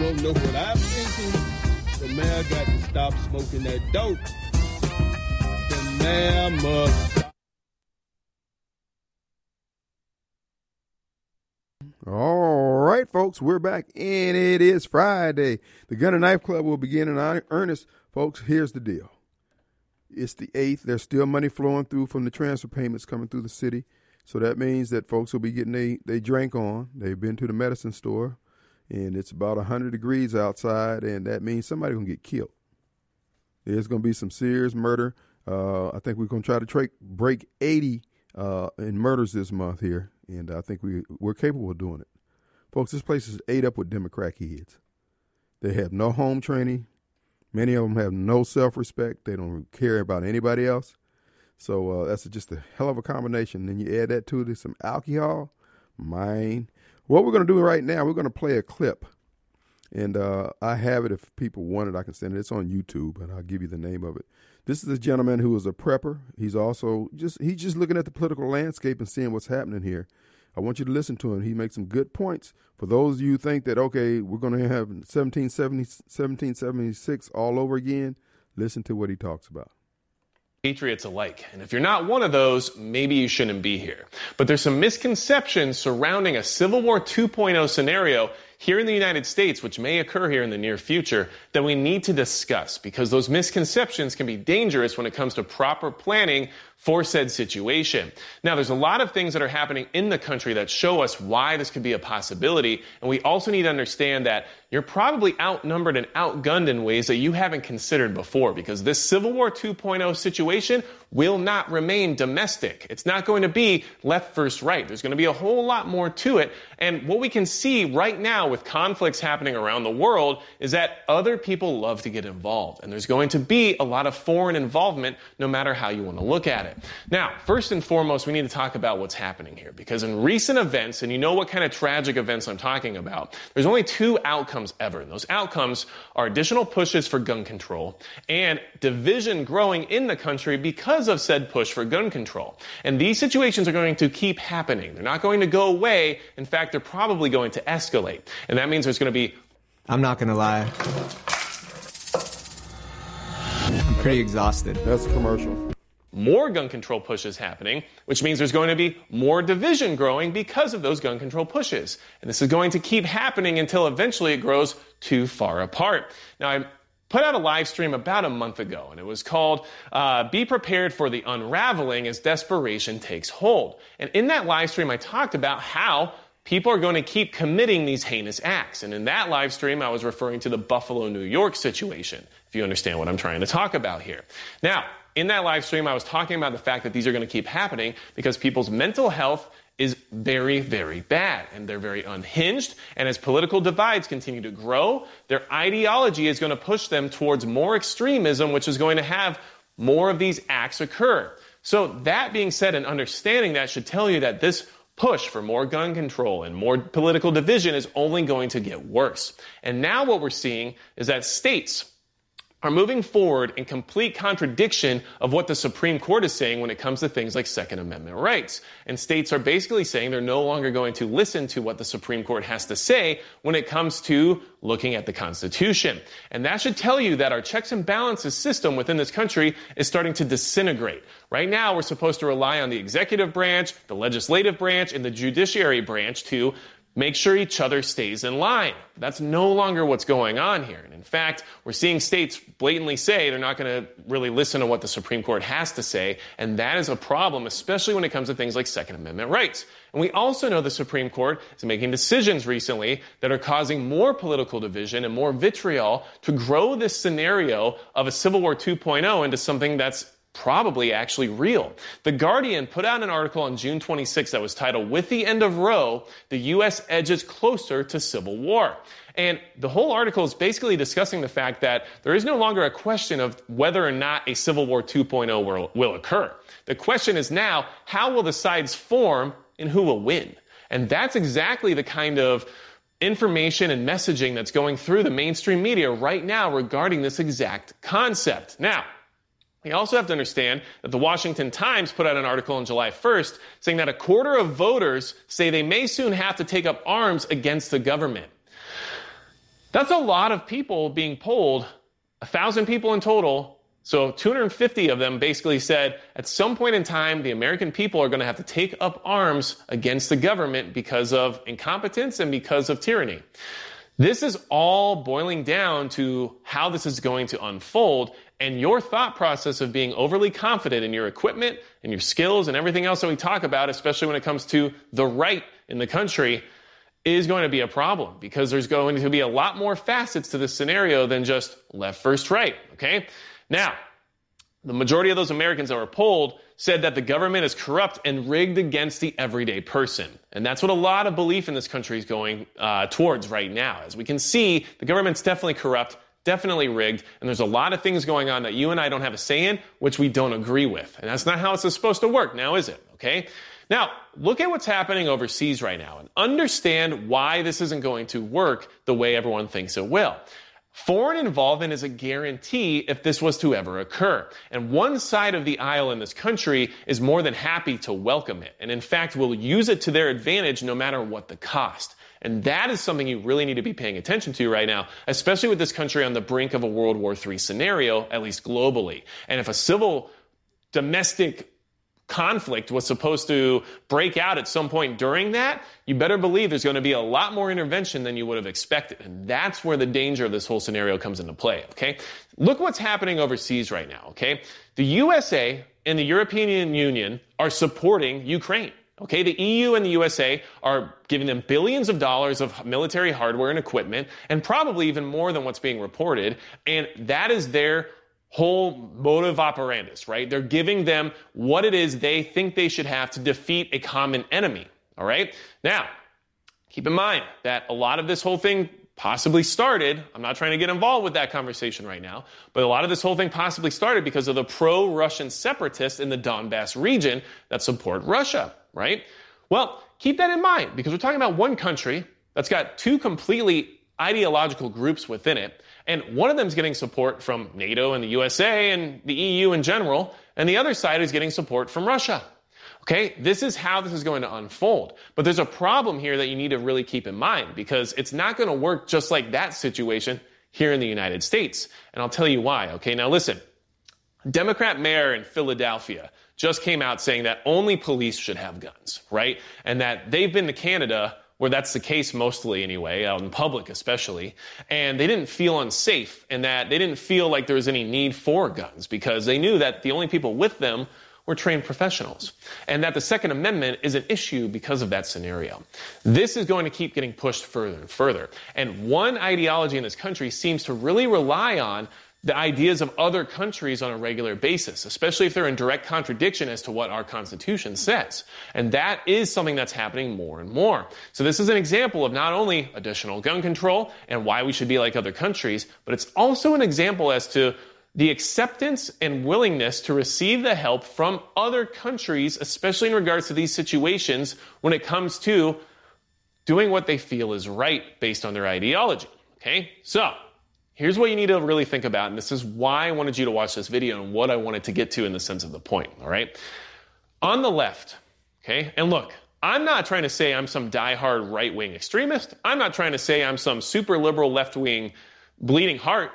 Don't know what I'm thinking. The mayor got to stop smoking that dope. The mayor must. All right, folks, we're back, and it is Friday. The Gun and Knife Club will begin in earnest. Folks, here's the deal. It's the 8th. There's still money flowing through from the transfer payments coming through the city. So that means that folks will be getting they, they drank on. They've been to the medicine store, and it's about 100 degrees outside, and that means somebody's going to get killed. There's going to be some serious murder. Uh, I think we're going to try to tra- break 80 uh, in murders this month here, and I think we, we're capable of doing it. Folks, this place is ate up with Democrat kids. They have no home training. Many of them have no self respect. They don't care about anybody else. So uh, that's just a hell of a combination. Then you add that to it, some alcohol, mine. What we're going to do right now, we're going to play a clip. And uh, I have it if people want it, I can send it. It's on YouTube, and I'll give you the name of it. This is a gentleman who is a prepper. He's also just he's just looking at the political landscape and seeing what's happening here. I want you to listen to him. He makes some good points. For those of you think that okay, we're going to have 1770, 1776 all over again, listen to what he talks about patriots alike. And if you're not one of those, maybe you shouldn't be here. But there's some misconceptions surrounding a Civil War 2.0 scenario here in the United States, which may occur here in the near future, that we need to discuss because those misconceptions can be dangerous when it comes to proper planning for said situation. Now, there's a lot of things that are happening in the country that show us why this could be a possibility. And we also need to understand that you're probably outnumbered and outgunned in ways that you haven't considered before because this Civil War 2.0 situation will not remain domestic. It's not going to be left versus right. There's going to be a whole lot more to it. And what we can see right now with conflicts happening around the world is that other people love to get involved. And there's going to be a lot of foreign involvement no matter how you want to look at it. Now, first and foremost, we need to talk about what's happening here because in recent events, and you know what kind of tragic events I'm talking about, there's only two outcomes ever. And those outcomes are additional pushes for gun control and division growing in the country because of said push for gun control. And these situations are going to keep happening. They're not going to go away. In fact, they're probably going to escalate. And that means there's going to be I'm not going to lie. I'm pretty exhausted. That's a commercial more gun control pushes happening, which means there's going to be more division growing because of those gun control pushes. And this is going to keep happening until eventually it grows too far apart. Now, I put out a live stream about a month ago, and it was called uh, Be Prepared for the Unraveling as Desperation Takes Hold. And in that live stream, I talked about how people are going to keep committing these heinous acts. And in that live stream, I was referring to the Buffalo, New York situation, if you understand what I'm trying to talk about here. Now, in that live stream, I was talking about the fact that these are going to keep happening because people's mental health is very, very bad and they're very unhinged. And as political divides continue to grow, their ideology is going to push them towards more extremism, which is going to have more of these acts occur. So, that being said, and understanding that should tell you that this push for more gun control and more political division is only going to get worse. And now what we're seeing is that states are moving forward in complete contradiction of what the Supreme Court is saying when it comes to things like Second Amendment rights. And states are basically saying they're no longer going to listen to what the Supreme Court has to say when it comes to looking at the Constitution. And that should tell you that our checks and balances system within this country is starting to disintegrate. Right now, we're supposed to rely on the executive branch, the legislative branch, and the judiciary branch to make sure each other stays in line. That's no longer what's going on here. And in fact, we're seeing states blatantly say they're not going to really listen to what the Supreme Court has to say, and that is a problem, especially when it comes to things like Second Amendment rights. And we also know the Supreme Court is making decisions recently that are causing more political division and more vitriol to grow this scenario of a Civil War 2.0 into something that's probably actually real. The Guardian put out an article on June 26 that was titled, With the End of Roe, the U.S. Edges Closer to Civil War. And the whole article is basically discussing the fact that there is no longer a question of whether or not a Civil War 2.0 will, will occur. The question is now, how will the sides form and who will win? And that's exactly the kind of information and messaging that's going through the mainstream media right now regarding this exact concept. Now, you also have to understand that the Washington Times put out an article on July 1st saying that a quarter of voters say they may soon have to take up arms against the government. That's a lot of people being polled, a thousand people in total. So 250 of them basically said at some point in time, the American people are going to have to take up arms against the government because of incompetence and because of tyranny. This is all boiling down to how this is going to unfold and your thought process of being overly confident in your equipment and your skills and everything else that we talk about, especially when it comes to the right in the country, is going to be a problem because there's going to be a lot more facets to this scenario than just left first right. Okay. Now, the majority of those Americans that were polled said that the government is corrupt and rigged against the everyday person. And that's what a lot of belief in this country is going uh, towards right now. As we can see, the government's definitely corrupt, definitely rigged, and there's a lot of things going on that you and I don't have a say in, which we don't agree with. And that's not how it's supposed to work now, is it? Okay? Now, look at what's happening overseas right now and understand why this isn't going to work the way everyone thinks it will. Foreign involvement is a guarantee if this was to ever occur. And one side of the aisle in this country is more than happy to welcome it. And in fact, will use it to their advantage no matter what the cost. And that is something you really need to be paying attention to right now, especially with this country on the brink of a World War III scenario, at least globally. And if a civil domestic conflict was supposed to break out at some point during that, you better believe there's going to be a lot more intervention than you would have expected. And that's where the danger of this whole scenario comes into play, okay? Look what's happening overseas right now, okay? The USA and the European Union are supporting Ukraine. Okay, the EU and the USA are giving them billions of dollars of military hardware and equipment, and probably even more than what's being reported. And that is their whole motive operandus, right? They're giving them what it is they think they should have to defeat a common enemy. All right. Now, keep in mind that a lot of this whole thing possibly started. I'm not trying to get involved with that conversation right now, but a lot of this whole thing possibly started because of the pro Russian separatists in the Donbass region that support Russia, right? Well, keep that in mind because we're talking about one country that's got two completely ideological groups within it and one of them is getting support from NATO and the USA and the EU in general, and the other side is getting support from Russia. Okay, this is how this is going to unfold. But there's a problem here that you need to really keep in mind because it's not going to work just like that situation here in the United States. And I'll tell you why. Okay, now listen. Democrat mayor in Philadelphia just came out saying that only police should have guns, right? And that they've been to Canada where that's the case mostly anyway, out in public especially. And they didn't feel unsafe and that they didn't feel like there was any need for guns because they knew that the only people with them were trained professionals. And that the Second Amendment is an issue because of that scenario. This is going to keep getting pushed further and further. And one ideology in this country seems to really rely on the ideas of other countries on a regular basis, especially if they're in direct contradiction as to what our Constitution says. And that is something that's happening more and more. So this is an example of not only additional gun control and why we should be like other countries, but it's also an example as to the acceptance and willingness to receive the help from other countries, especially in regards to these situations when it comes to doing what they feel is right based on their ideology. Okay? So, Here's what you need to really think about, and this is why I wanted you to watch this video and what I wanted to get to in the sense of the point, all right? On the left, okay, and look, I'm not trying to say I'm some diehard right wing extremist. I'm not trying to say I'm some super liberal left wing bleeding heart.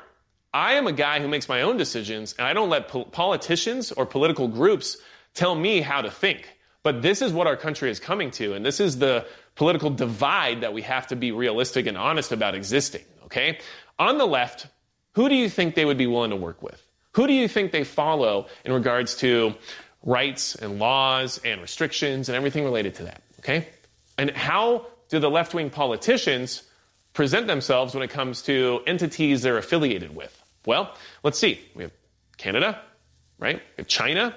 I am a guy who makes my own decisions, and I don't let po- politicians or political groups tell me how to think. But this is what our country is coming to, and this is the political divide that we have to be realistic and honest about existing, okay? On the left, who do you think they would be willing to work with? Who do you think they follow in regards to rights and laws and restrictions and everything related to that? Okay? And how do the left wing politicians present themselves when it comes to entities they're affiliated with? Well, let's see. We have Canada, right? We have China.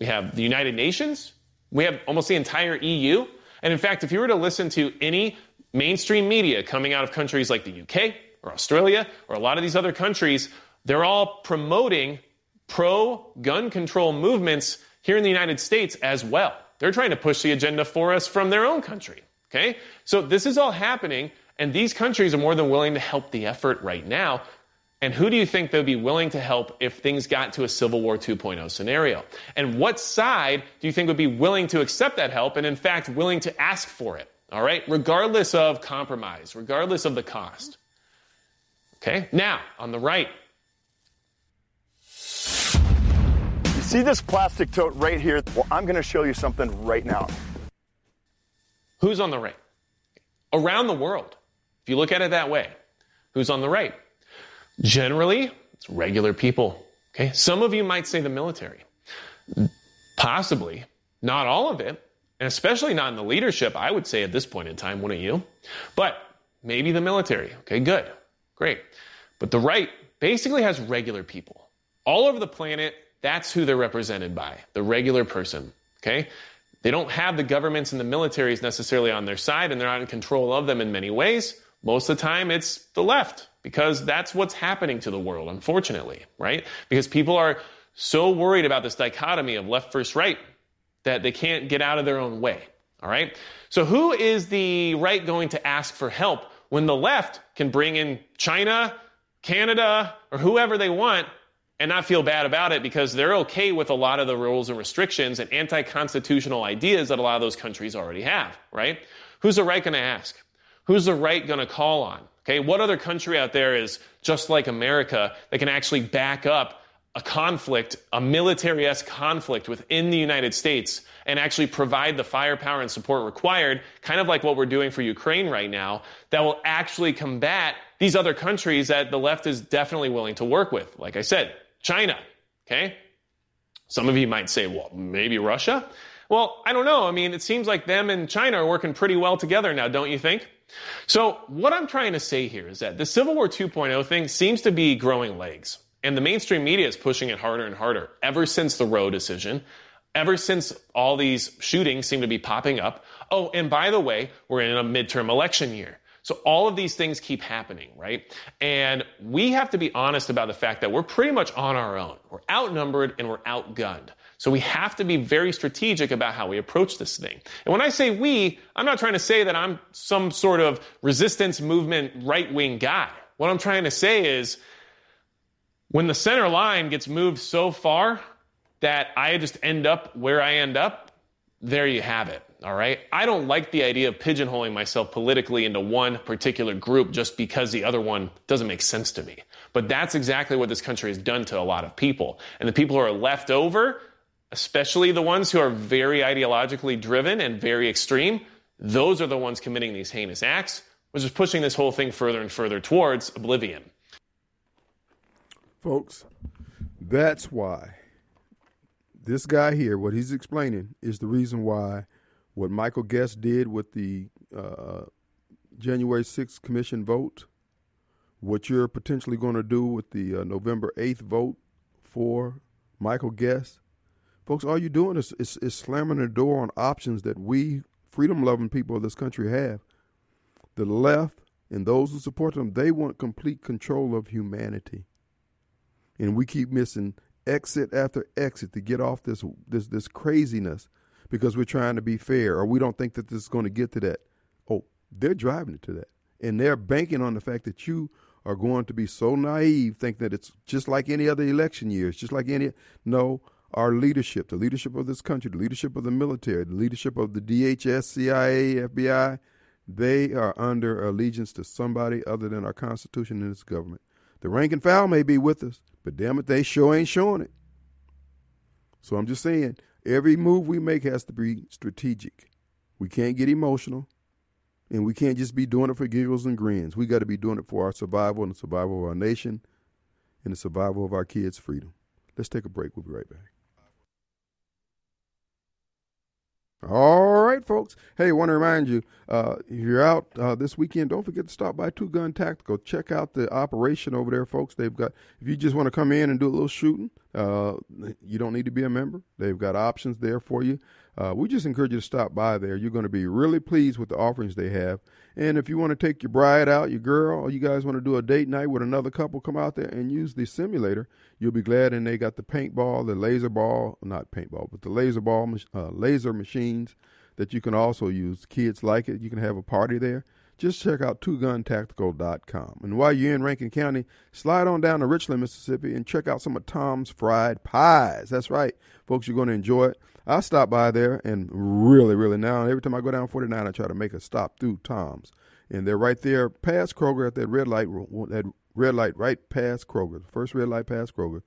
We have the United Nations. We have almost the entire EU. And in fact, if you were to listen to any mainstream media coming out of countries like the UK, or Australia or a lot of these other countries, they're all promoting pro gun control movements here in the United States as well. They're trying to push the agenda for us from their own country. Okay? So this is all happening, and these countries are more than willing to help the effort right now. And who do you think they'd be willing to help if things got to a Civil War 2.0 scenario? And what side do you think would be willing to accept that help and, in fact, willing to ask for it? All right? Regardless of compromise, regardless of the cost. Okay, now on the right, You see this plastic tote right here? Well, I'm going to show you something right now. who's on the right? Around the world, if you look at it that way, who's on the right? Generally, it's regular people. Okay, some of you might say the military. Possibly, not all of it, and especially not in the leadership, I would say at this point in time, wouldn't you? But maybe the military. Okay, good, great. But the right basically has regular people. All over the planet, that's who they're represented by the regular person. Okay? They don't have the governments and the militaries necessarily on their side, and they're not in control of them in many ways. Most of the time, it's the left because that's what's happening to the world, unfortunately, right? Because people are so worried about this dichotomy of left versus right that they can't get out of their own way. All right? So, who is the right going to ask for help when the left can bring in China, Canada, or whoever they want and not feel bad about it because they're okay with a lot of the rules and restrictions and anti constitutional ideas that a lot of those countries already have, right? Who's the right going to ask? Who's the right going to call on? Okay, what other country out there is just like America that can actually back up a conflict, a military esque conflict within the United States and actually provide the firepower and support required, kind of like what we're doing for Ukraine right now, that will actually combat these other countries that the left is definitely willing to work with. Like I said, China, okay? Some of you might say, well, maybe Russia? Well, I don't know. I mean, it seems like them and China are working pretty well together now, don't you think? So, what I'm trying to say here is that the Civil War 2.0 thing seems to be growing legs. And the mainstream media is pushing it harder and harder ever since the Roe decision, ever since all these shootings seem to be popping up. Oh, and by the way, we're in a midterm election year. So all of these things keep happening, right? And we have to be honest about the fact that we're pretty much on our own. We're outnumbered and we're outgunned. So we have to be very strategic about how we approach this thing. And when I say we, I'm not trying to say that I'm some sort of resistance movement right wing guy. What I'm trying to say is when the center line gets moved so far that I just end up where I end up, there you have it. All right. I don't like the idea of pigeonholing myself politically into one particular group just because the other one doesn't make sense to me. But that's exactly what this country has done to a lot of people. And the people who are left over, especially the ones who are very ideologically driven and very extreme, those are the ones committing these heinous acts, which is pushing this whole thing further and further towards oblivion. Folks, that's why this guy here, what he's explaining, is the reason why what Michael Guest did with the uh, January 6th commission vote, what you're potentially going to do with the uh, November 8th vote for Michael Guest. Folks, all you're doing is, is, is slamming the door on options that we freedom loving people of this country have. The left and those who support them, they want complete control of humanity. And we keep missing exit after exit to get off this this this craziness because we're trying to be fair or we don't think that this is going to get to that. Oh, they're driving it to that. And they're banking on the fact that you are going to be so naive, think that it's just like any other election years, just like any. No, our leadership, the leadership of this country, the leadership of the military, the leadership of the DHS, CIA, FBI, they are under allegiance to somebody other than our Constitution and its government. The rank and file may be with us, but damn it, they sure ain't showing it. So I'm just saying, every move we make has to be strategic. We can't get emotional, and we can't just be doing it for giggles and grins. We got to be doing it for our survival and the survival of our nation and the survival of our kids' freedom. Let's take a break. We'll be right back. All right, folks. Hey, want to remind you, uh, if you're out uh, this weekend, don't forget to stop by Two Gun Tactical. Check out the operation over there, folks. They've got, if you just want to come in and do a little shooting, uh, you don't need to be a member. They've got options there for you. Uh, we just encourage you to stop by there. You're going to be really pleased with the offerings they have. And if you want to take your bride out, your girl, or you guys want to do a date night with another couple, come out there and use the simulator. You'll be glad. And they got the paintball, the laser ball, not paintball, but the laser ball, uh, laser machines that you can also use. Kids like it. You can have a party there just check out twoguntactical.com. And while you're in Rankin County, slide on down to Richland, Mississippi, and check out some of Tom's Fried Pies. That's right, folks, you're going to enjoy it. I stop by there and really, really now, every time I go down 49, I try to make a stop through Tom's. And they're right there past Kroger at that red light, that red light right past Kroger, first red light past Kroger.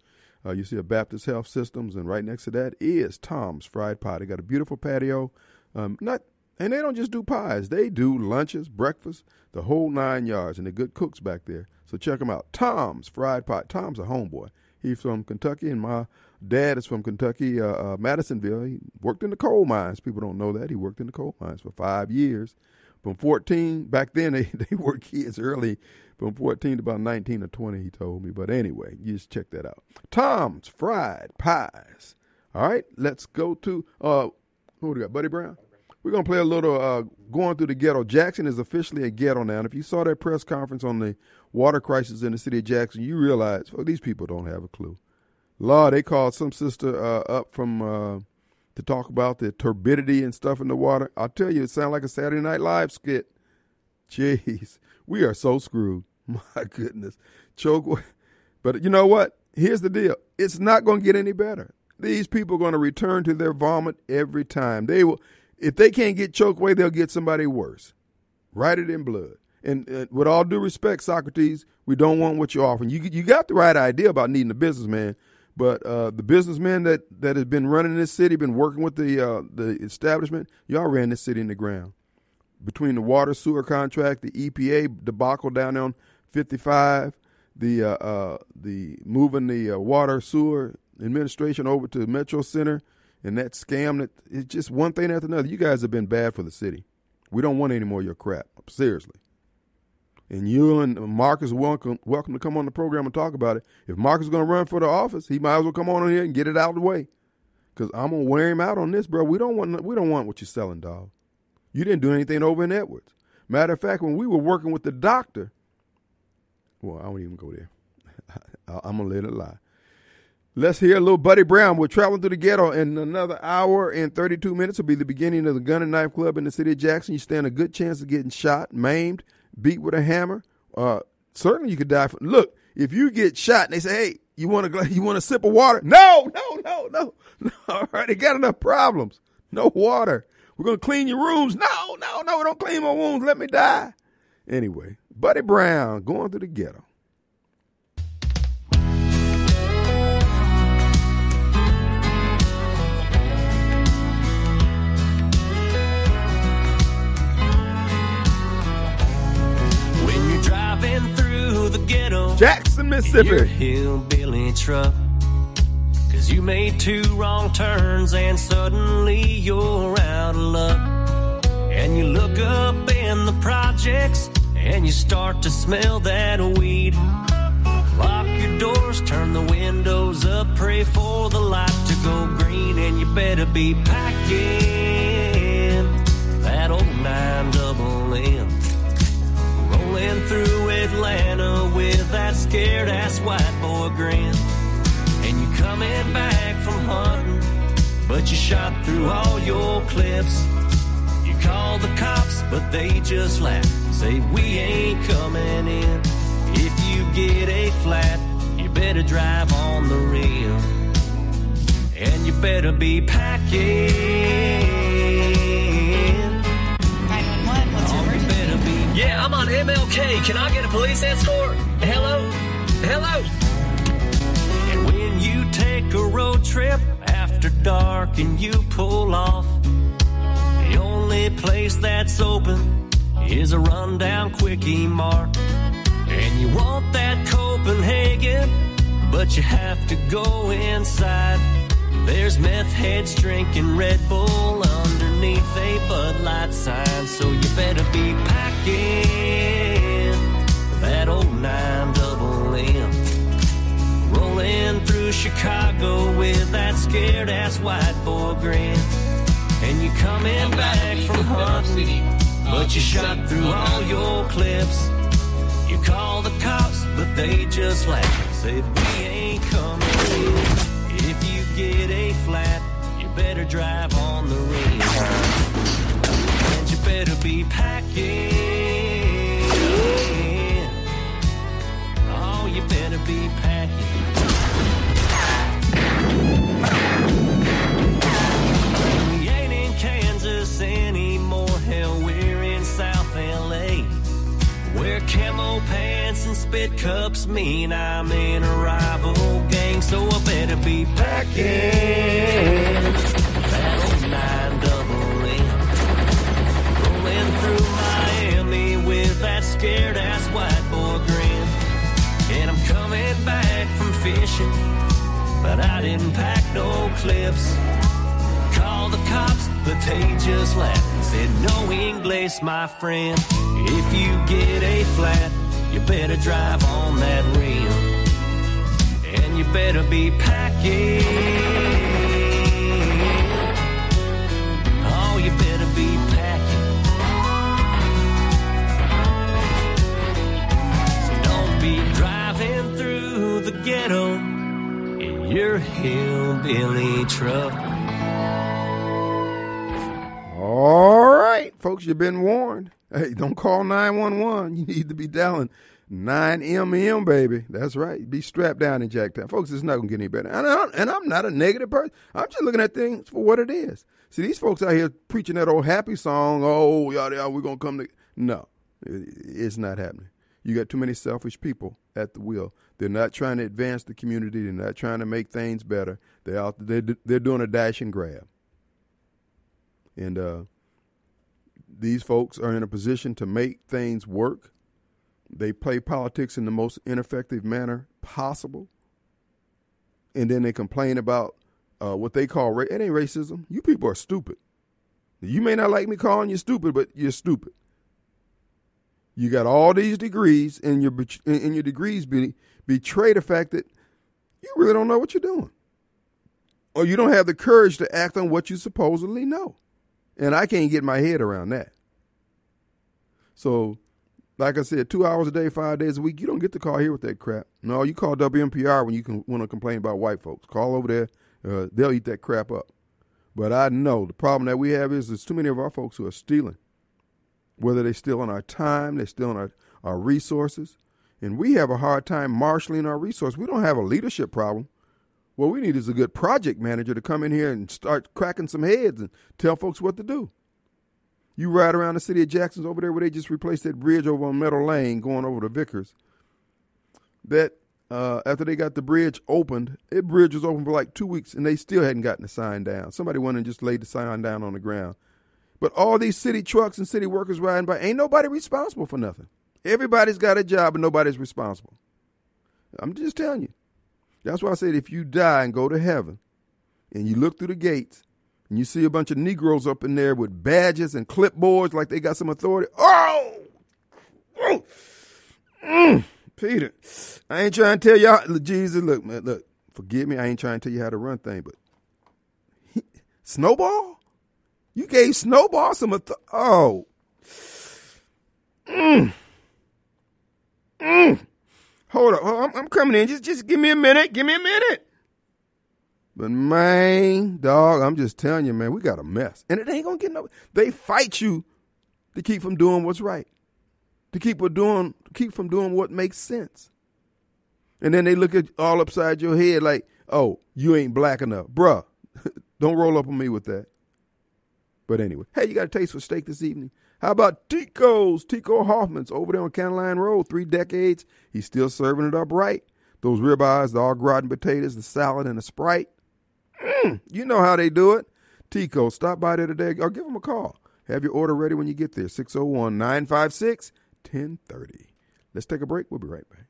Uh, you see a Baptist Health Systems, and right next to that is Tom's Fried Pie. They got a beautiful patio. Um, not and they don't just do pies; they do lunches, breakfast, the whole nine yards, and they're good cooks back there. So check them out. Tom's Fried Pie. Tom's a homeboy. He's from Kentucky, and my dad is from Kentucky, uh, uh, Madisonville. He worked in the coal mines. People don't know that he worked in the coal mines for five years. From 14, back then they, they were kids early, from 14 to about 19 or 20, he told me. But anyway, you just check that out. Tom's Fried Pies. All right, let's go to, uh, who do we got? Buddy Brown? We're going to play a little uh, Going Through the Ghetto. Jackson is officially a ghetto now. And if you saw that press conference on the water crisis in the city of Jackson, you realize, well, these people don't have a clue. Law, they called some sister uh, up from uh, to talk about the turbidity and stuff in the water. I'll tell you, it sounded like a Saturday Night Live skit. Jeez, we are so screwed. My goodness. Choke. But you know what? Here's the deal. It's not going to get any better. These people are going to return to their vomit every time. They will, if they can't get Chokwe, they'll get somebody worse. Write it in blood. And uh, with all due respect, Socrates, we don't want what you're offering. You you got the right idea about needing a businessman, but uh, the businessman that that has been running this city, been working with the uh, the establishment, y'all ran this city in the ground. Between the water sewer contract, the EPA debacle down on 55, the uh, uh, the moving the uh, water sewer administration over to Metro Center, and that scam that it's just one thing after another. You guys have been bad for the city. We don't want any more of your crap. Seriously. And you and Marcus welcome welcome to come on the program and talk about it. If Marcus is going to run for the office, he might as well come on in here and get it out of the way. Cause I'm gonna wear him out on this, bro. We don't want we don't want what you're selling, dog. You didn't do anything over in Edwards. Matter of fact, when we were working with the doctor, well, I won't even go there. I'm gonna let it lie. Let's hear a little Buddy Brown. We're traveling through the ghetto in another hour and 32 minutes. Will be the beginning of the Gun and Knife Club in the city of Jackson. You stand a good chance of getting shot, maimed, beat with a hammer. Uh, certainly, you could die. From, look, if you get shot and they say, "Hey, you want to you want a sip of water?" No, no, no, no, no. All right, they got enough problems. No water. We're gonna clean your rooms. No, no, no. Don't clean my wounds. Let me die. Anyway, Buddy Brown going through the ghetto. Jackson, Mississippi. Your hillbilly truck. Cause you made two wrong turns and suddenly you're out of luck. And you look up in the projects and you start to smell that weed. Lock your doors, turn the windows up, pray for the light to go green, and you better be packing that old nine double through Atlanta with that scared ass white boy grin. And you coming back from hunting, but you shot through all your clips. You call the cops, but they just laugh, say we ain't coming in. If you get a flat, you better drive on the rim. And you better be packing Yeah, I'm on MLK. Can I get a police escort? Hello? Hello? And when you take a road trip after dark and you pull off, the only place that's open is a rundown quickie mart. And you want that Copenhagen, but you have to go inside. There's meth heads drinking Red Bull underneath a Bud Light sign, so you better be packing that old 9 double M. Rolling through Chicago with that scared ass white boy grin. And you coming back from hunting, but you shot through all your clips. You call the cops, but they just laugh, said we ain't coming in. If you get a flat, you better drive on the rim. Better be packing. Oh, you better be packing. We ain't in Kansas anymore. Hell, we're in South LA. Wear camo pants and spit cups mean I'm in a rival gang, so I better be packing scared ass white boy grin. And I'm coming back from fishing, but I didn't pack no clips. Call the cops, but they just laughed and said, No English, my friend. If you get a flat, you better drive on that rim. And you better be packing. Ghetto in your hillbilly truck. All right, folks, you've been warned. Hey, don't call 911. You need to be dialing 9MM, baby. That's right. Be strapped down in Jacktown. Folks, it's not going to get any better. And I'm, and I'm not a negative person. I'm just looking at things for what it is. See, these folks out here preaching that old happy song, oh, yada, yada, we're going to come to. No, it- it's not happening. You got too many selfish people at the wheel. They're not trying to advance the community. They're not trying to make things better. They're out. They're, they're doing a dash and grab. And uh, these folks are in a position to make things work. They play politics in the most ineffective manner possible. And then they complain about uh, what they call ra- it ain't racism. You people are stupid. You may not like me calling you stupid, but you're stupid. You got all these degrees, and your and your degrees be, the fact that you really don't know what you're doing, or you don't have the courage to act on what you supposedly know. And I can't get my head around that. So, like I said, two hours a day, five days a week, you don't get to call here with that crap. No, you call WMPR when you can want to complain about white folks. Call over there, uh, they'll eat that crap up. But I know the problem that we have is there's too many of our folks who are stealing. Whether they're stealing our time, they're stealing our, our resources. And we have a hard time marshaling our resources. We don't have a leadership problem. What we need is a good project manager to come in here and start cracking some heads and tell folks what to do. You ride around the city of Jackson's over there where they just replaced that bridge over on Meadow Lane going over to Vickers. That uh, after they got the bridge opened, that bridge was open for like two weeks and they still hadn't gotten the sign down. Somebody went and just laid the sign down on the ground. But all these city trucks and city workers riding by, ain't nobody responsible for nothing. Everybody's got a job and nobody's responsible. I'm just telling you. That's why I said if you die and go to heaven and you look through the gates and you see a bunch of Negroes up in there with badges and clipboards like they got some authority. Oh! Mm. Peter, I ain't trying to tell y'all, Jesus, look, man, look, forgive me, I ain't trying to tell you how to run things, but he, Snowball? You gave Snowball some authority? Oh. Mm. Mm. Hold up, I'm, I'm coming in. Just, just give me a minute. Give me a minute. But man, dog, I'm just telling you, man, we got a mess, and it ain't gonna get no. They fight you to keep from doing what's right, to keep from doing, keep from doing what makes sense. And then they look at all upside your head like, "Oh, you ain't black enough, bruh." Don't roll up on me with that. But anyway, hey, you got a taste for steak this evening? How about Tico's? Tico Hoffman's over there on County Road, three decades. He's still serving it up right. Those ribeyes, the au gratin potatoes, the salad, and the Sprite. Mm, you know how they do it. Tico, stop by there today or give them a call. Have your order ready when you get there. 601 956 1030. Let's take a break. We'll be right back.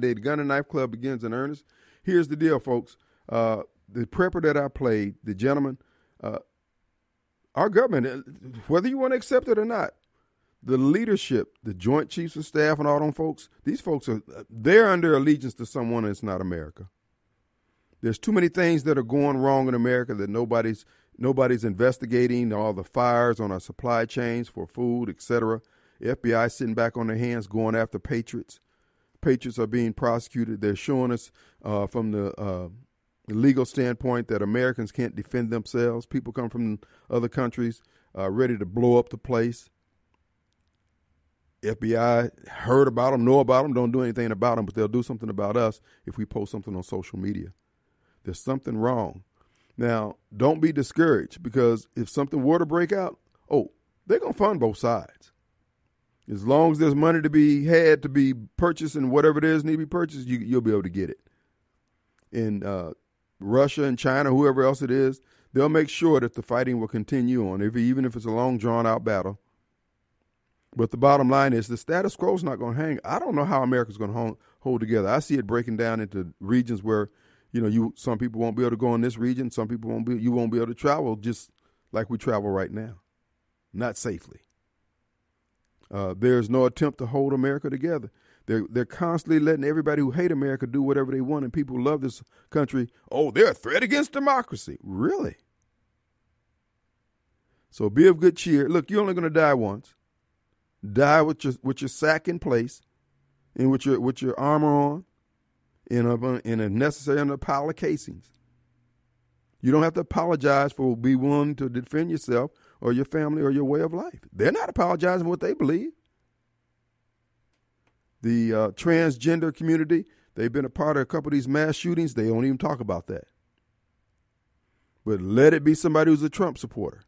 The Gun and Knife Club begins in earnest. Here's the deal, folks. Uh, the prepper that I played, the gentleman, uh, our government, uh, whether you want to accept it or not, the leadership, the Joint Chiefs of Staff, and all them folks, these folks are they're under allegiance to someone that's not America. There's too many things that are going wrong in America that nobody's nobody's investigating. All the fires on our supply chains for food, etc. FBI sitting back on their hands, going after patriots. Patriots are being prosecuted. They're showing us uh, from the uh, legal standpoint that Americans can't defend themselves. People come from other countries uh, ready to blow up the place. FBI heard about them, know about them, don't do anything about them, but they'll do something about us if we post something on social media. There's something wrong. Now, don't be discouraged because if something were to break out, oh, they're going to fund both sides. As long as there's money to be had to be purchased and whatever it is need to be purchased, you, you'll be able to get it. In uh, Russia and China, whoever else it is, they'll make sure that the fighting will continue on, if, even if it's a long, drawn out battle. But the bottom line is the status quo is not going to hang. I don't know how America's going to hold, hold together. I see it breaking down into regions where, you know, you some people won't be able to go in this region, some people won't be. You won't be able to travel just like we travel right now, not safely. Uh, there's no attempt to hold America together. They're they're constantly letting everybody who hate America do whatever they want, and people who love this country. Oh, they're a threat against democracy. Really? So be of good cheer. Look, you're only going to die once. Die with your with your sack in place, and with your with your armor on, in a in a necessary under a pile of casings. You don't have to apologize for be willing to defend yourself or your family or your way of life. They're not apologizing for what they believe. The uh, transgender community, they've been a part of a couple of these mass shootings. They don't even talk about that. But let it be somebody who's a Trump supporter.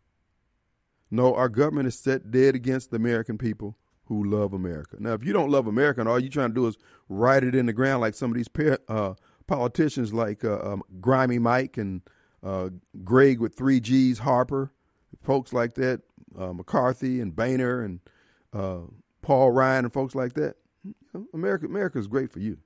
No, our government is set dead against the American people who love America. Now, if you don't love America and all you're trying to do is write it in the ground like some of these uh, politicians like uh, um, Grimy Mike and uh, Gregg with three G's, Harper, folks like that, uh, McCarthy and Boehner and uh, Paul Ryan and folks like that. America, is great for you.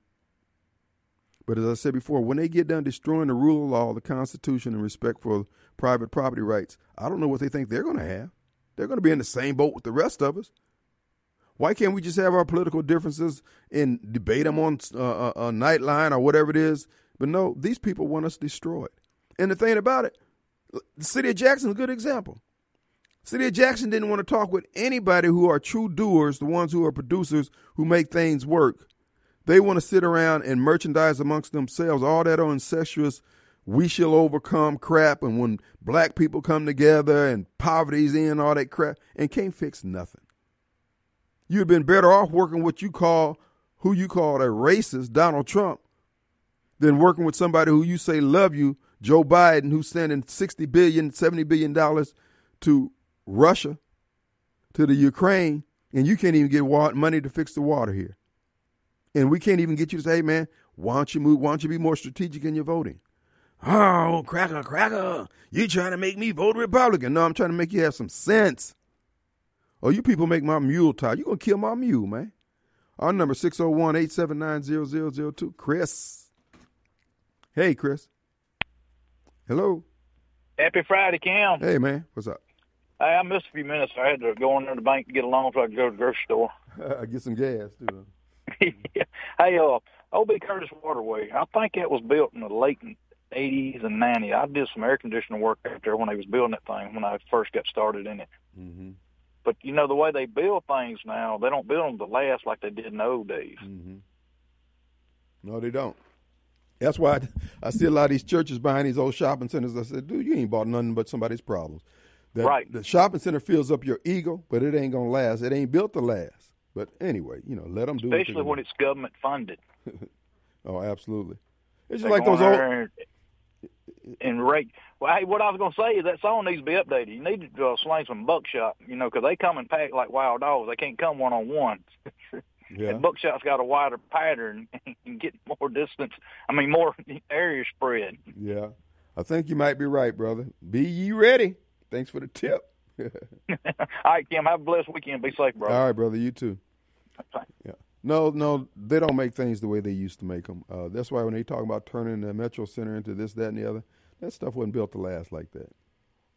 But as I said before, when they get done destroying the rule of law, the Constitution, and respect for private property rights, I don't know what they think they're going to have. They're going to be in the same boat with the rest of us. Why can't we just have our political differences and debate them on uh, a, a Nightline or whatever it is? But no, these people want us destroyed. And the thing about it, the city of Jackson is a good example. City of Jackson didn't want to talk with anybody who are true doers, the ones who are producers who make things work. They want to sit around and merchandise amongst themselves, all that incestuous, we shall overcome crap, and when black people come together and poverty's in, all that crap, and can't fix nothing. You'd been better off working what you call, who you call a racist, Donald Trump, than working with somebody who you say love you, Joe Biden, who's sending 60 billion, 70 billion dollars to Russia, to the Ukraine, and you can't even get water, money to fix the water here. And we can't even get you to say, hey, man, why don't you move? Why don't you be more strategic in your voting? Ah, oh, cracker, cracker. You trying to make me vote Republican. No, I'm trying to make you have some sense. Oh, you people make my mule tired. you going to kill my mule, man. Our number 601 879 0002. Chris. Hey, Chris. Hello. Happy Friday, Cam. Hey, man. What's up? Hey, I missed a few minutes. I had to go in there to the bank to get a loan so I could go to the grocery store. get some gas, too. hey, uh, O.B. Curtis Waterway, I think it was built in the late 80s and 90s. I did some air conditioning work out there when they was building that thing when I first got started in it. Mm-hmm. But, you know, the way they build things now, they don't build them to last like they did in the old days. Mm-hmm. No, they don't. That's why I, I, see a lot of these churches behind these old shopping centers. I said, dude, you ain't bought nothing but somebody's problems. Right. The shopping center fills up your ego, but it ain't going to last. It ain't built to last. But anyway, you know, let them do Especially when it's government funded. oh, absolutely. It's just like those old. And rate. Well, hey, what I was going to say is that song needs to be updated. You need to uh, sling some buckshot, you know, because they come and pack like wild dogs. They can't come one on one. Yeah. And buckshot's got a wider pattern and get more distance. I mean, more area spread. Yeah, I think you might be right, brother. Be ye ready. Thanks for the tip. All right, Kim. Have a blessed weekend. Be safe, bro. All right, brother. You too. Yeah. No, no, they don't make things the way they used to make them. Uh, that's why when they talk about turning the Metro Center into this, that, and the other, that stuff wasn't built to last like that.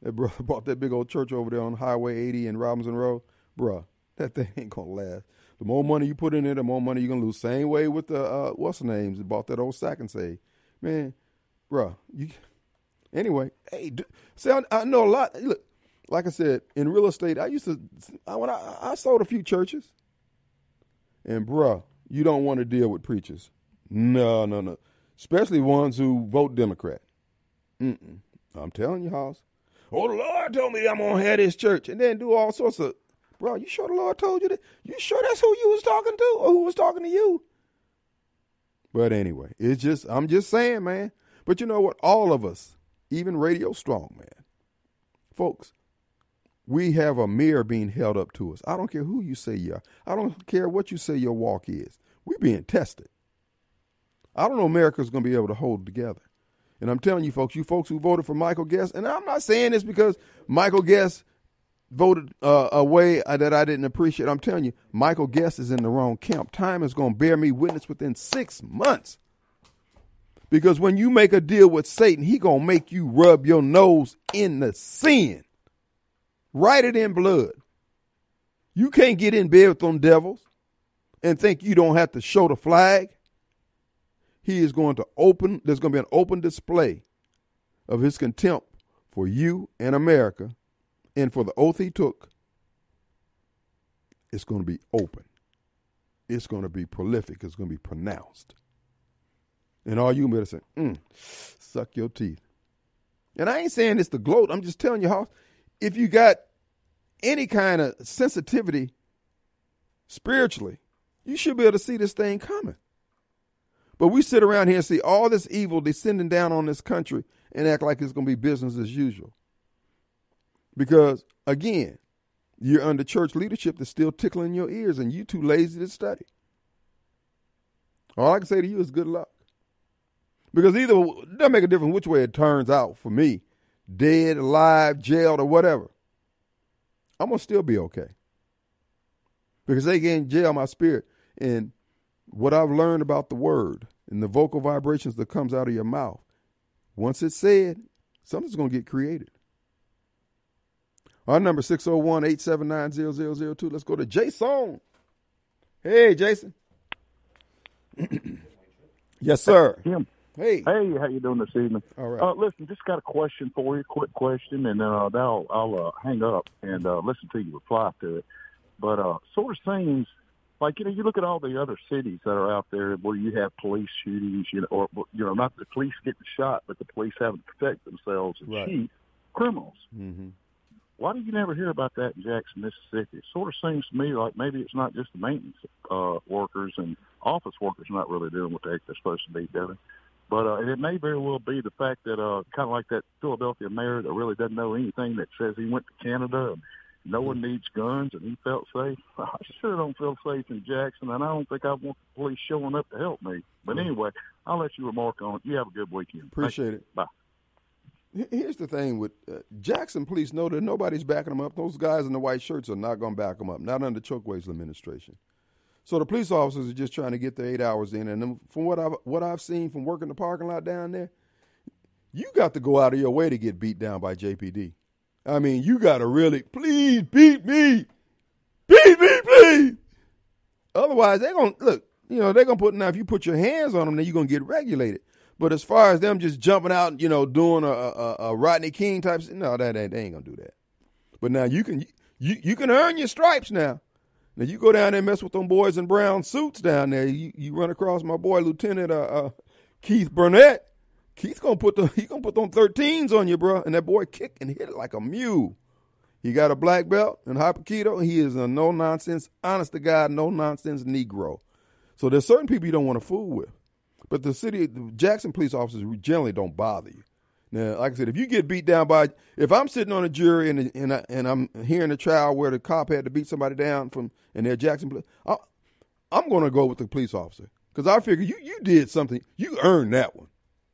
That brother bought that big old church over there on Highway 80 in Robinson Road. Bruh, that thing ain't going to last. The more money you put in it, the more money you're going to lose. Same way with the, uh, what's the names, bought that old sack and say, man, bruh, you, anyway, hey, do, see, I, I know a lot. Look, like I said, in real estate, I used to, I, when I, I sold a few churches. And bruh, you don't want to deal with preachers. No, no, no. Especially ones who vote Democrat. Mm-mm. I'm telling you, House. Oh, the Lord told me I'm going to have this church. And then do all sorts of, bro, you sure the Lord told you that? You sure that's who you was talking to or who was talking to you? But anyway, it's just, I'm just saying, man. But you know what? All of us, even Radio Strong, man, folks, we have a mirror being held up to us. I don't care who you say you are. I don't care what you say your walk is. We're being tested. I don't know America's going to be able to hold together. And I'm telling you, folks, you folks who voted for Michael Guest, and I'm not saying this because Michael Guest voted uh, a way that I didn't appreciate. I'm telling you, Michael Guest is in the wrong camp. Time is going to bear me witness within six months. Because when you make a deal with Satan, he going to make you rub your nose in the sin. Write it in blood. You can't get in bed with them devils and think you don't have to show the flag. He is going to open, there's going to be an open display of his contempt for you and America and for the oath he took. It's going to be open. It's going to be prolific. It's going to be pronounced. And all you say, mm, suck your teeth. And I ain't saying this to gloat. I'm just telling you how, if you got any kind of sensitivity spiritually, you should be able to see this thing coming. But we sit around here and see all this evil descending down on this country and act like it's going to be business as usual. Because, again, you're under church leadership that's still tickling your ears and you too lazy to study. All I can say to you is good luck. Because either it doesn't make a difference which way it turns out for me dead, alive, jailed, or whatever. I'm to still be okay. Because they can't jail my spirit. And what I've learned about the word and the vocal vibrations that comes out of your mouth, once it's said, something's to get created. Our number 601-879-0002. Let's go to Jason. Hey, Jason. yes, sir. Hey. Hey, how you doing this evening? All right. Uh, listen, just got a question for you, quick question, and uh, then I'll, I'll uh, hang up and uh, listen to you reply to it. But uh, sort of seems like you know, you look at all the other cities that are out there where you have police shootings, you know, or you know, not the police getting shot, but the police having to protect themselves and Right. shoot criminals. Mm-hmm. Why do you never hear about that in Jackson, Mississippi? It sort of seems to me like maybe it's not just the maintenance uh, workers and office workers not really doing what the heck they're supposed to be doing. But uh, it may very well be the fact that uh, kind of like that Philadelphia mayor that really doesn't know anything that says he went to Canada and no one needs guns and he felt safe. I sure don't feel safe in Jackson, and I don't think I want the police showing up to help me. But anyway, I'll let you remark on it. You have a good weekend. Appreciate it. Bye. Here's the thing with uh, Jackson police know that nobody's backing them up. Those guys in the white shirts are not going to back them up, not under Chokwe's administration. So the police officers are just trying to get their eight hours in. And from what I've, what I've seen from working the parking lot down there, you got to go out of your way to get beat down by JPD. I mean, you got to really, please beat me. Beat me, please. Otherwise, they're to, look, you know, they're to put, now if you put your hands on them, then you're to get regulated. But as far as them just jumping out, you know, doing a, a, a Rodney King type, no, that, that they ain't gonna do that. But now you can you you can earn your stripes now. Now you go down there and mess with them boys in brown suits down there. You you run across my boy Lieutenant uh, uh, Keith Burnett. Keith gonna put the he gonna put them thirteens on you, bro. And that boy kick and hit it like a mule. He got a black belt in Hapkido. He is a no nonsense, honest to God, no nonsense Negro. So there's certain people you don't want to fool with. But the city, the Jackson police officers generally don't bother you. Now, like I said, if you get beat down by, if I'm sitting on a jury and and, I, and I'm hearing a trial where the cop had to beat somebody down from, and they're Jackson I, I'm going to go with the police officer because I figure you you did something, you earned that one.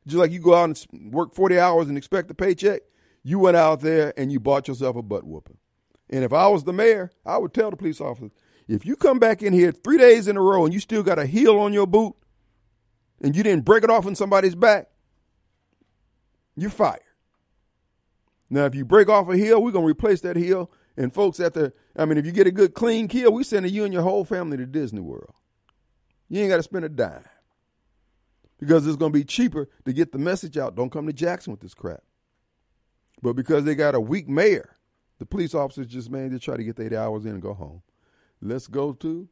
Just like you go out and work 40 hours and expect a paycheck, you went out there and you bought yourself a butt whooping. And if I was the mayor, I would tell the police officer, if you come back in here three days in a row and you still got a heel on your boot, and you didn't break it off in somebody's back, you're fired. Now, if you break off a heel, we're gonna replace that heel. And folks at the, I mean, if you get a good clean kill, we sending you and your whole family to Disney World. You ain't got to spend a dime because it's gonna be cheaper to get the message out. Don't come to Jackson with this crap. But because they got a weak mayor, the police officers just man, they try to get their eight hours in and go home. Let's go to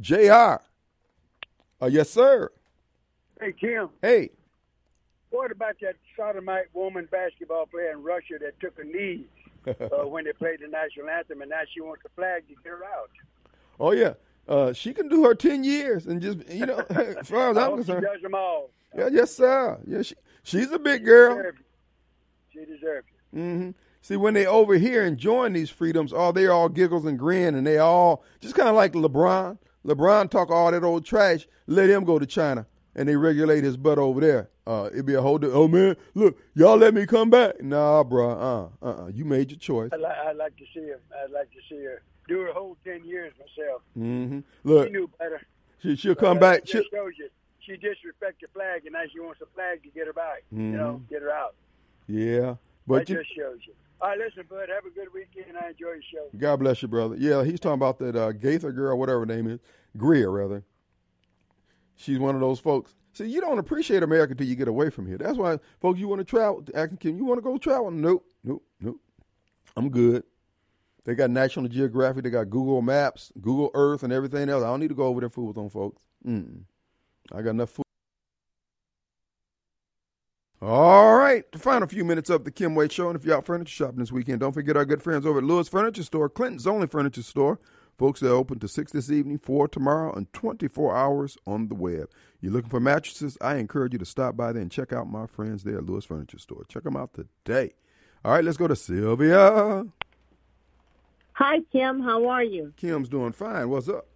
Jr. Uh, yes, sir. Hey, Kim. Hey. What about that sodomite woman basketball player in Russia that took a knee uh, when they played the national anthem, and now she wants the flag to get her out? Oh yeah, uh, she can do her ten years and just you know, as far as I'm she concerned. does them all. Yeah, yes sir. Yeah, she she's a big girl. She deserves it. hmm See, when they over here enjoying these freedoms, all they all giggles and grin, and they all just kind of like LeBron. LeBron talk all that old trash. Let him go to China, and they regulate his butt over there. Uh, it'd be a whole. Oh man, look, y'all let me come back. Nah, bro. Uh, uh, uh. You made your choice. I'd, li- I'd like to see her. I'd like to see her do her whole ten years myself. Mm-hmm. Look, she knew better. she, she'll But, come uh, back. Just shows you she disrespect the flag, and now she wants the flag to get her back. You know, get her out. yeah, but that you, just shows you. All right, listen, bud. Have a good weekend. I enjoy your show. God bless you, brother. Yeah, he's talking about that uh, Gaither girl, whatever her name is, Greer rather. She's one of those folks. See, you don't appreciate America till you get away from here. That's why, folks, you want to travel. Acting Kim, you want to go travel? Nope, nope, nope. I'm good. They got National Geographic. They got Google Maps, Google Earth, and everything else. I don't need to go over there fool with them folks. Mm-mm. I got enough food. All right, the final few minutes of the Kim Wade Show. And if you're out furniture shopping this weekend, don't forget our good friends over at Lewis Furniture Store, Clinton's only furniture store. Folks, they're open to 6 this evening, 4 tomorrow, and 24 hours on the web. You're looking for mattresses? I encourage you to stop by there and check out my friends there at Lewis Furniture Store. Check them out today. All right, let's go to Sylvia. Hi, Kim. How are you? Kim's doing fine. What's up?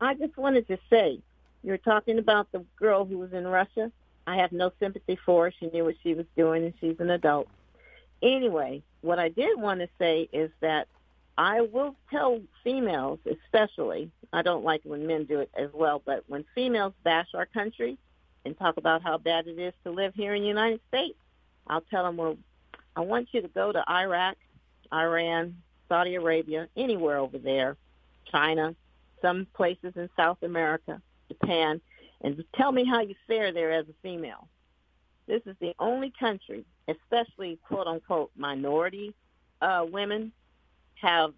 I just wanted to say, you're talking about the girl who was in Russia. I have no sympathy for her. She knew what she was doing, and she's an adult. Anyway, what I did want to say is that I will tell females, especially, I don't like when men do it as well, but when females bash our country and talk about how bad it is to live here in the United States, I'll tell them, well, I want you to go to Iraq, Iran, Saudi Arabia, anywhere over there, China, some places in South America, Japan, and tell me how you fare there as a female. This is the only country, especially quote unquote minority uh, women, have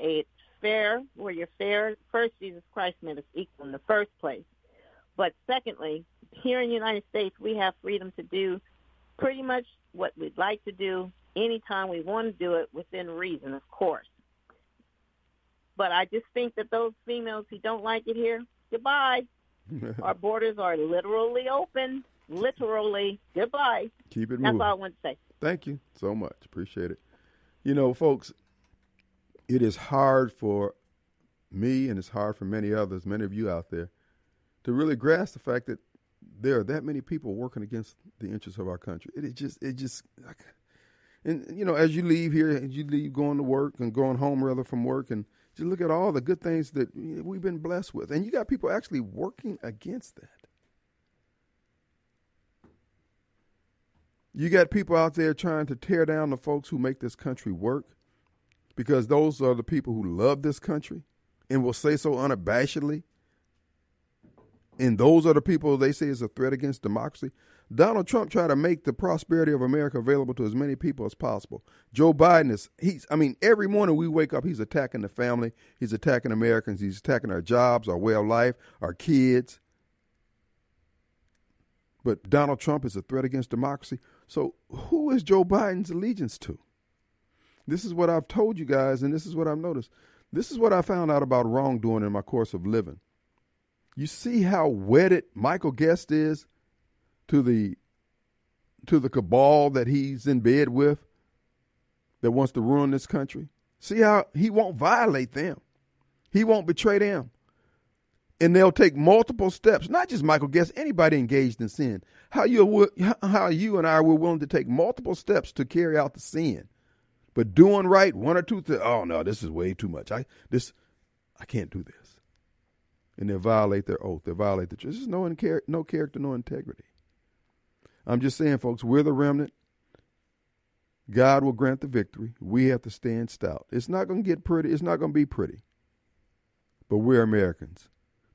a fair where you're fair. First, Jesus Christ made us equal in the first place. But secondly, here in the United States, we have freedom to do pretty much what we'd like to do anytime we want to do it within reason, of course. But I just think that those females who don't like it here, goodbye. Our borders are literally open. Literally, goodbye. Keep it That's moving. That's all I want to say. Thank you so much. Appreciate it. You know, folks, it is hard for me and it's hard for many others, many of you out there, to really grasp the fact that there are that many people working against the interests of our country. It is just, it just, and you know, as you leave here, as you leave going to work and going home rather from work, and just look at all the good things that we've been blessed with, and you got people actually working against that. You got people out there trying to tear down the folks who make this country work because those are the people who love this country and will say so unabashedly. And those are the people they say is a threat against democracy. Donald Trump tried to make the prosperity of America available to as many people as possible. Joe Biden is he's I mean every morning we wake up he's attacking the family, he's attacking Americans, he's attacking our jobs, our way of life, our kids. But Donald Trump is a threat against democracy. So who is Joe Biden's allegiance to? This is what I've told you guys, and this is what I've noticed. This is what I found out about wrongdoing in my course of living. You see how wedded Michael Guest is to the to the cabal that he's in bed with that wants to ruin this country. See how he won't violate them. He won't betray them. And they'll take multiple steps, not just Michael Guest, anybody engaged in sin. How you how you and I were willing to take multiple steps to carry out the sin. But doing right, one or two things, oh no, this is way too much. I this I can't do this. And they violate their oath. They violate the truth. There's no, no character, no integrity. I'm just saying, folks, we're the remnant. God will grant the victory. We have to stand stout. It's not going to get pretty. It's not going to be pretty. But we're Americans.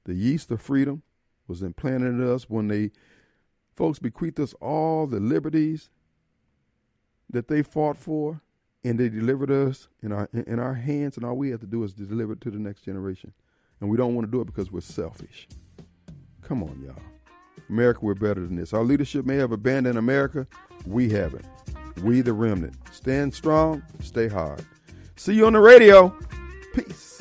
The yeast of freedom was implanted in us when they, folks, bequeathed us all the liberties that they fought for, and they delivered us in our in our hands. And all we have to do is deliver it to the next generation. And we don't want to do it because we're selfish. Come on, y'all. America, we're better than this. Our leadership may have abandoned America. We haven't. We, the remnant. Stand strong, stay hard. See you on the radio. Peace.